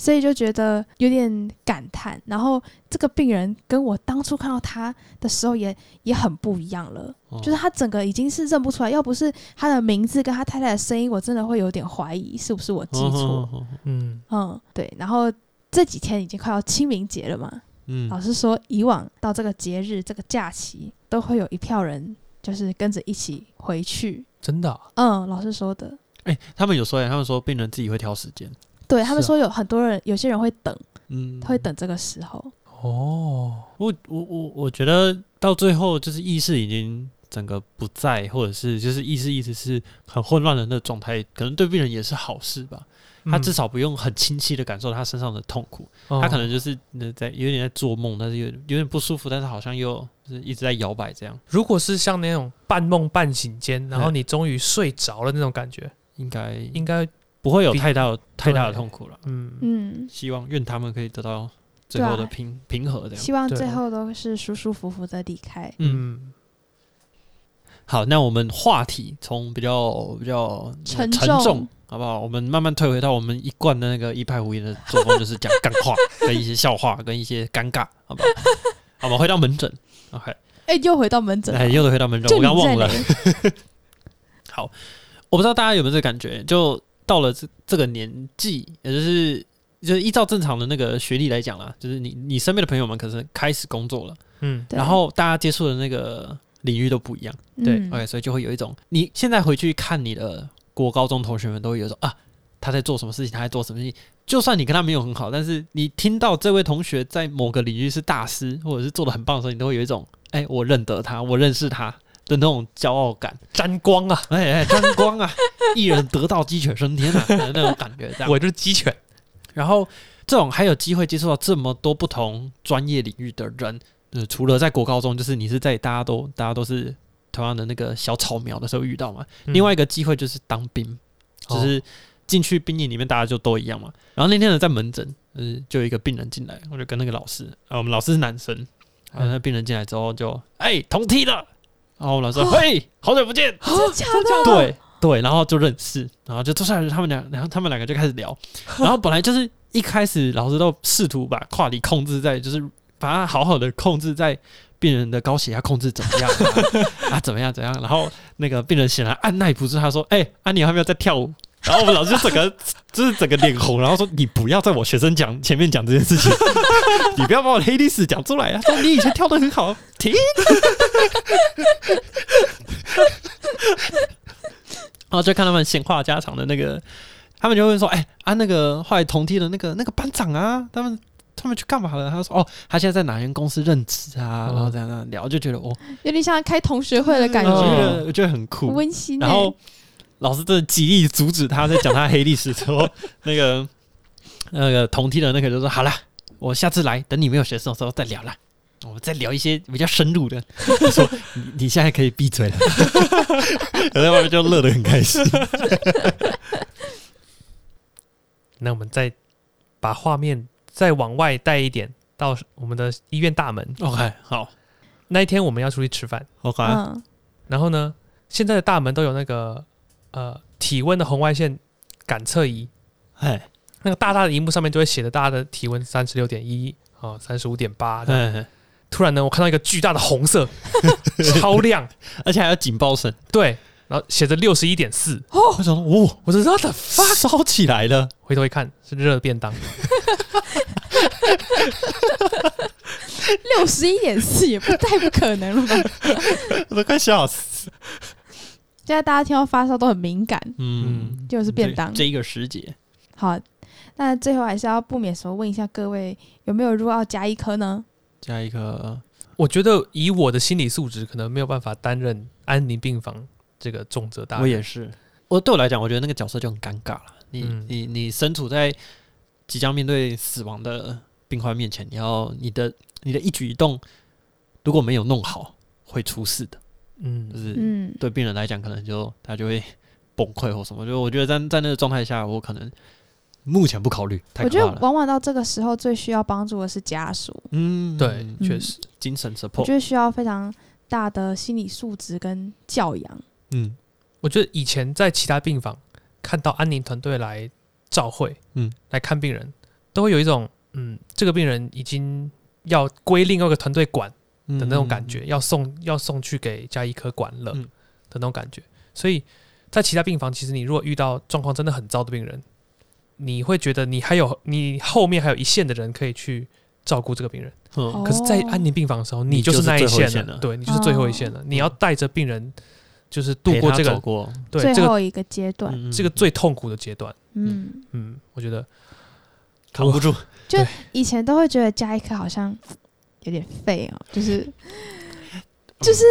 Speaker 1: 所以就觉得有点感叹。然后这个病人跟我当初看到他的时候也也很不一样了，
Speaker 2: 哦
Speaker 1: 就是他整个已经是认不出来，要不是他的名字跟他太太的声音，我真的会有点怀疑是不是我记错。
Speaker 3: 嗯，
Speaker 1: 嗯，对。然后这几天已经快要清明节了嘛，
Speaker 2: 嗯
Speaker 1: 老师说以往到这个节日、这个假期，都会有一票人就是跟着一起回去。
Speaker 3: 真的啊，
Speaker 1: 嗯，老师说的。
Speaker 2: 哎，他们有说，他们说病人自己会挑时间，
Speaker 1: 对他们说有很多人，有些人会等，
Speaker 2: 嗯，
Speaker 1: 会等这个时候。
Speaker 3: 哦，
Speaker 2: 我我我我觉得到最后就是意识已经整个不在，或者是就是意识一直是很混乱的那个状态，可能对病人也是好事吧。他至少不用很清晰的感受他身上的痛苦，
Speaker 3: 嗯
Speaker 2: 他可能就是呃在有点在做梦，但是有有点不舒服，但是好像又就是一直在摇摆这样，
Speaker 3: 如果是像那种半梦半醒间，然后你终于睡着了那种感觉，
Speaker 2: 应该
Speaker 3: 应该
Speaker 2: 不会有太大的太大的痛苦了。
Speaker 3: 嗯
Speaker 1: 嗯，
Speaker 2: 希望愿他们可以得到最后的平、平和的。
Speaker 1: 希望最后都是舒舒服服的离开。
Speaker 2: 嗯，
Speaker 3: 嗯
Speaker 2: 好，那我们话题从比较比较
Speaker 1: 沉
Speaker 2: 沉
Speaker 1: 重
Speaker 2: 好不好？我们慢慢退回到我们一贯的那个一派胡言的作风，就是讲干话，跟一些笑话，跟一些尴尬，好不好？好，我们回到门诊，OK，
Speaker 1: 哎、又回到门诊了，
Speaker 2: 哎，又回到门诊，我刚忘了。好，我不知道大家有没有这个感觉，就到了这这个年纪，也就是就是依照正常的那个学历来讲啦，就是你你身边的朋友们可能开始工作了，
Speaker 3: 嗯
Speaker 2: 然后大家接触的那个领域都不一样。
Speaker 3: 对
Speaker 1: 嗯
Speaker 2: OK，所以就会有一种，你现在回去看你的国高中同学们，都会有一种啊，他在做什么事情，他在做什么事情。就算你跟他没有很好，但是你听到这位同学在某个领域是大师，或者是做的很棒的时候，你都会有一种，哎、我认得他，我认识他的那种骄傲感。
Speaker 3: 沾光啊，
Speaker 2: 哎哎，沾光啊，一人得道鸡犬升天啊，的那种感觉，这样。
Speaker 3: 我就是鸡犬，
Speaker 2: 然后这种还有机会接触到这么多不同专业领域的人，呃，除了在国高中，就是你是在大家都大家都是同样的那个小草苗的时候遇到嘛。
Speaker 3: 嗯
Speaker 2: 另外一个机会就是当兵，
Speaker 3: 哦
Speaker 2: 就是进去兵营里面大家就都一样嘛。然后那天呢，在门诊，呃，就有一个病人进来，我就跟那个老师，啊，我们老师是男生，然后那病人进来之后就，哎、同梯了，然后老师说，嘿，好久不见？对对，然后就认识，然后就坐下来，他们俩，然后他们两个就开始聊，然后本来就是一开始老师都试图把跨里控制在，就是把它好好的控制在病人的高血压控制怎么样啊 啊怎么样怎样，然后那个病人显然按耐不住，他说：“哎、啊你还没有在跳舞？”然后我们老师就整个就是整个脸红，然后说：“你不要在我学生讲前面讲这件事情，你不要把我的黑历史讲出来啊！说你以前跳的很好，停。”然后就看他们闲话家常的那个，他们就会说：“哎、啊，那个后来同梯的那个那个班长啊，他们他们去干嘛了？”他说：“哦，他现在在哪间公司任职啊？”
Speaker 3: 哦
Speaker 2: 然后这样这样聊，就觉得哦，
Speaker 1: 有点像开同学会的感
Speaker 2: 觉我觉得很酷。
Speaker 1: 温馨欸。
Speaker 2: 然后老师真的极力阻止他在讲他黑历史之后，那个 那个同梯的那个就说：“好了，我下次来，等你没有学生的时候再聊啦。”我们再聊一些比较深入的。他 说：“你你现在可以闭嘴了。”我在外面就乐得很开心。
Speaker 3: 那我们再把画面再往外带一点，到我们的医院大门。
Speaker 2: OK，好
Speaker 3: 那一天我们要出去吃饭
Speaker 2: ，，OK，
Speaker 1: 嗯，
Speaker 3: 然后呢，现在的大门都有那个呃体温的红外线感测仪，
Speaker 2: 哎
Speaker 3: 那个大大的荧幕上面就会写着大家的体温三十六点一啊，三十五点八。
Speaker 2: 哎，
Speaker 3: 突然呢，我看到一个巨大的红色，超亮，
Speaker 2: 而且还有警报声。
Speaker 3: 对，然后写着六十一点四，哦
Speaker 2: 我想说，哦，
Speaker 3: 我说 what the fuck？
Speaker 2: 烧起来了。
Speaker 3: 回头一看是热便当，
Speaker 1: 六十一点四也不太不可能了吧？
Speaker 2: 我都快笑死。
Speaker 1: 现在大家听到发烧都很敏感，
Speaker 2: 嗯，
Speaker 1: 就是便当
Speaker 2: 这。一个时节，
Speaker 1: 好，那最后还是要不免说问一下各位，有没有如果要加一颗呢？
Speaker 2: 加一颗
Speaker 3: 我觉得以我的心理素质，可能没有办法担任安宁病房这个重责大任。
Speaker 2: 我也是。我对我来讲，我觉得那个角色就很尴尬了。你、
Speaker 3: 嗯
Speaker 2: 你你身处在即将面对死亡的病患面前，你要你的你的一举一动，如果没有弄好，会出事的。就
Speaker 3: 嗯，
Speaker 2: 是
Speaker 1: 嗯，
Speaker 2: 对病人来讲，可能就他就会 崩溃或什么。就我觉得在在那个状态下，我可能目前不考虑，
Speaker 1: 我觉得。往往到这个时候最需要帮助的是家属，
Speaker 2: 嗯，
Speaker 3: 对，确实，
Speaker 2: 精神 support，我
Speaker 1: 觉得需要非常大的心理素质跟教养。
Speaker 2: 嗯
Speaker 3: 我觉得以前在其他病房看到安宁团队来照会，
Speaker 2: 嗯
Speaker 3: 嗯，来看病人，都会有一种嗯，这个病人已经要归另外一个团队管
Speaker 2: 嗯
Speaker 3: 的那种感觉，要送要送去给加医科管了
Speaker 2: 嗯
Speaker 3: 的那种感觉。所以在其他病房，其实你如果遇到状况真的很糟的病人，你会觉得你还有你后面还有一线的人可以去照顾这个病人。
Speaker 2: 嗯
Speaker 3: 可是，在
Speaker 1: 哦
Speaker 3: 安宁病房的时候，
Speaker 2: 你
Speaker 3: 你就是那
Speaker 2: 一
Speaker 3: 线了，
Speaker 2: 线了
Speaker 3: 对你就是最后一线了。你要带着病人，就是度过这个对
Speaker 1: 最后一个阶段，
Speaker 2: 嗯
Speaker 3: 这个最痛苦的阶段。
Speaker 1: 嗯，
Speaker 3: 嗯，我觉得
Speaker 2: 扛不住。
Speaker 1: 就以前都会觉得加一科好像有点废哦，就是就是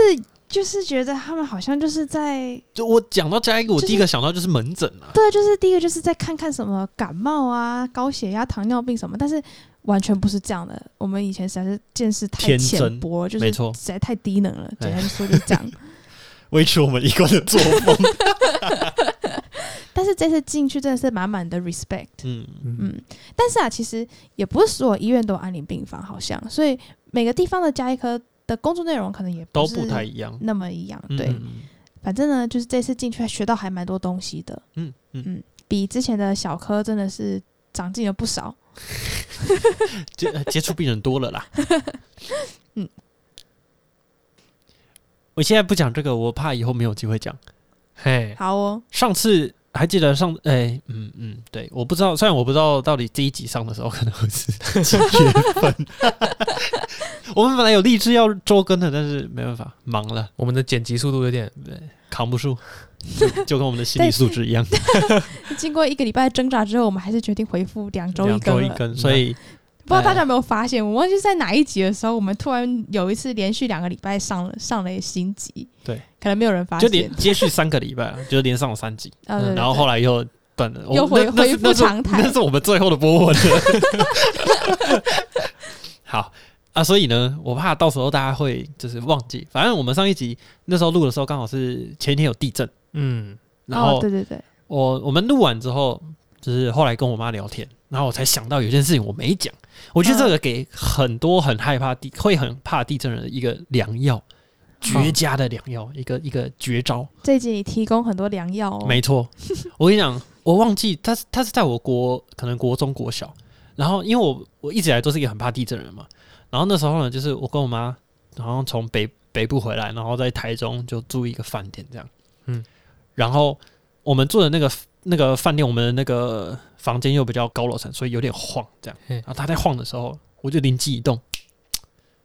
Speaker 1: 就是觉得他们好像就是在
Speaker 2: 就我讲到加一个，我第一个想到就是门诊啊。
Speaker 1: 对，就是第一个就是在看看什么感冒啊、高血压、糖尿病什么，但是完全不是这样的。我们以前实在是见识太
Speaker 2: 天
Speaker 1: 浅薄，就是
Speaker 2: 没错
Speaker 1: 实在太低能了。简
Speaker 2: 哎
Speaker 1: 单说就是这样。
Speaker 2: 维持我们一贯的作风。
Speaker 1: 但是这次进去真的是满满的 respect。
Speaker 2: 嗯，
Speaker 3: 嗯，
Speaker 1: 嗯，但是啊，其实也不是所有医院都有安宁病房，好像，所以每个地方的加医科的工作内容可能也是
Speaker 2: 都不太一样。
Speaker 1: 那么一样。对，
Speaker 2: 嗯
Speaker 1: 反正呢，就是这次进去学到还蛮多东西的，
Speaker 2: 嗯嗯，
Speaker 1: 比之前的小科真的是长进了不少。
Speaker 2: 接呃接触病人多了啦。
Speaker 1: 嗯，
Speaker 2: 我现在不讲这个，我怕以后没有机会讲。
Speaker 3: 嘿，
Speaker 1: 好哦，
Speaker 2: 上次还记得上哎、嗯嗯，对，我不知道，虽然我不知道到底第一集上的时候可能会是 几月份。我们本来有励志要周更的，但是没办法，忙了，
Speaker 3: 我们的剪辑速度有点，
Speaker 2: 扛不住，就就跟我们的心理素质一样，
Speaker 1: 经过一个礼拜挣扎之后，我们还是决定回复两周一。
Speaker 2: 周一更，所以
Speaker 1: 不知道大家有没有发现，我忘记在哪一集的时候，我们突然有一次连续两个礼拜上了上了新集，
Speaker 2: 对，
Speaker 1: 可能没有人发现
Speaker 2: 就连。接续三个礼拜啊，就连上了三集，然后后来又断了，
Speaker 1: 又回
Speaker 2: 我那那是
Speaker 1: 恢复常态
Speaker 2: 那是我们最后的波纹了。好。啊，所以呢，我怕到时候大家会就是忘记。反正我们上一集那时候录的时候，刚好是前一天有地震，
Speaker 3: 嗯，
Speaker 2: 然后
Speaker 1: 哦，对对对，
Speaker 2: 我我们录完之后，就是后来跟我妈聊天，然后我才想到有件事情我没讲。我觉得这个给很多很害怕地、会很怕地震的人的一个良药，绝佳的良药，一个一个绝招。
Speaker 1: 这一集你提供很多良药哦。
Speaker 2: 没错，我跟你讲，我忘记他是他是在我国可能国中国小，然后因为我我一直以来都是一个很怕地震的人嘛，然后那时候呢，就是我跟我妈，然后从北北部回来，然后在台中就住一个饭店这样，嗯
Speaker 3: 嗯，
Speaker 2: 然后我们住的那个那个饭店，我们的那个房间又比较高楼层，所以有点晃这样，然后他在晃的时候，我就灵机一动，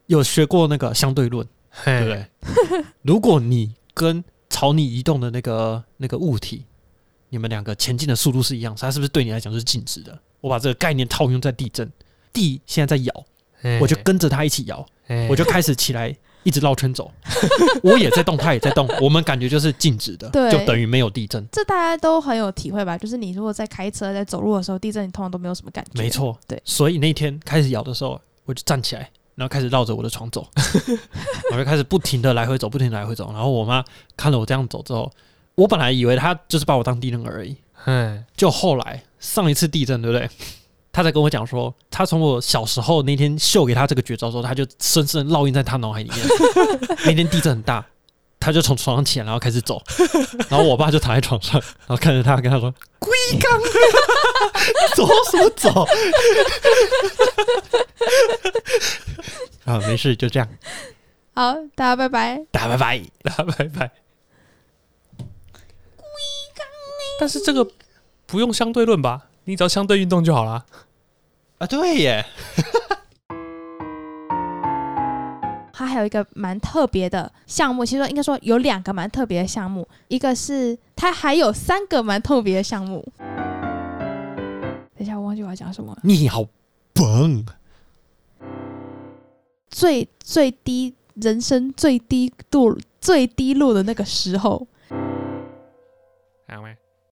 Speaker 2: 有学过那个相对论。对不，对？如果你跟朝你移动的那个那个物体，你们两个前进的速度是一样，它是不是对你来讲就是静止的？我把这个概念套用在地震，地现在在摇，我就跟着它一起摇，我就开始起来一直绕圈走，我也在动，他也在动，我们感觉就是静止的，
Speaker 1: 对
Speaker 2: 就等于没有地震。
Speaker 1: 这大家都很有体会吧？就是你如果在开车、在走路的时候，地震你通常都没有什么感觉。
Speaker 2: 没，错，
Speaker 1: 对
Speaker 2: 所以那天开始摇的时候，我就站起来，然后开始绕着我的床走，我就开始不停的来回走，不停的来回走。然后我妈看了我这样走之后，我本来以为她就是把我当地人而已，
Speaker 3: 嗯，
Speaker 2: 就后来上一次地震，对不对？她在跟我讲说，他从我小时候那天秀给他这个绝招之后，他就深深烙印在他脑海里面。那天地震很大，他就从床上起来，然后开始走，然后我爸就躺在床上，然后看着他，跟他说：“龟缸，走什么走？”啊，没事，就这样，
Speaker 1: 好，大家拜拜。
Speaker 2: 大家拜拜。
Speaker 3: 大家拜拜。但是这个不用相对论吧？你只要相对运动就好啦。
Speaker 2: 啊，对耶，
Speaker 1: 它还有一个蛮特别的项目，其实说应该说有两个蛮特别的项目，一个是它还有三个蛮特别的项目。等一下，我忘记我要讲什么了。
Speaker 2: 你好棒，
Speaker 1: 最最低人生最低度最低落的那个时候，
Speaker 3: 好吗？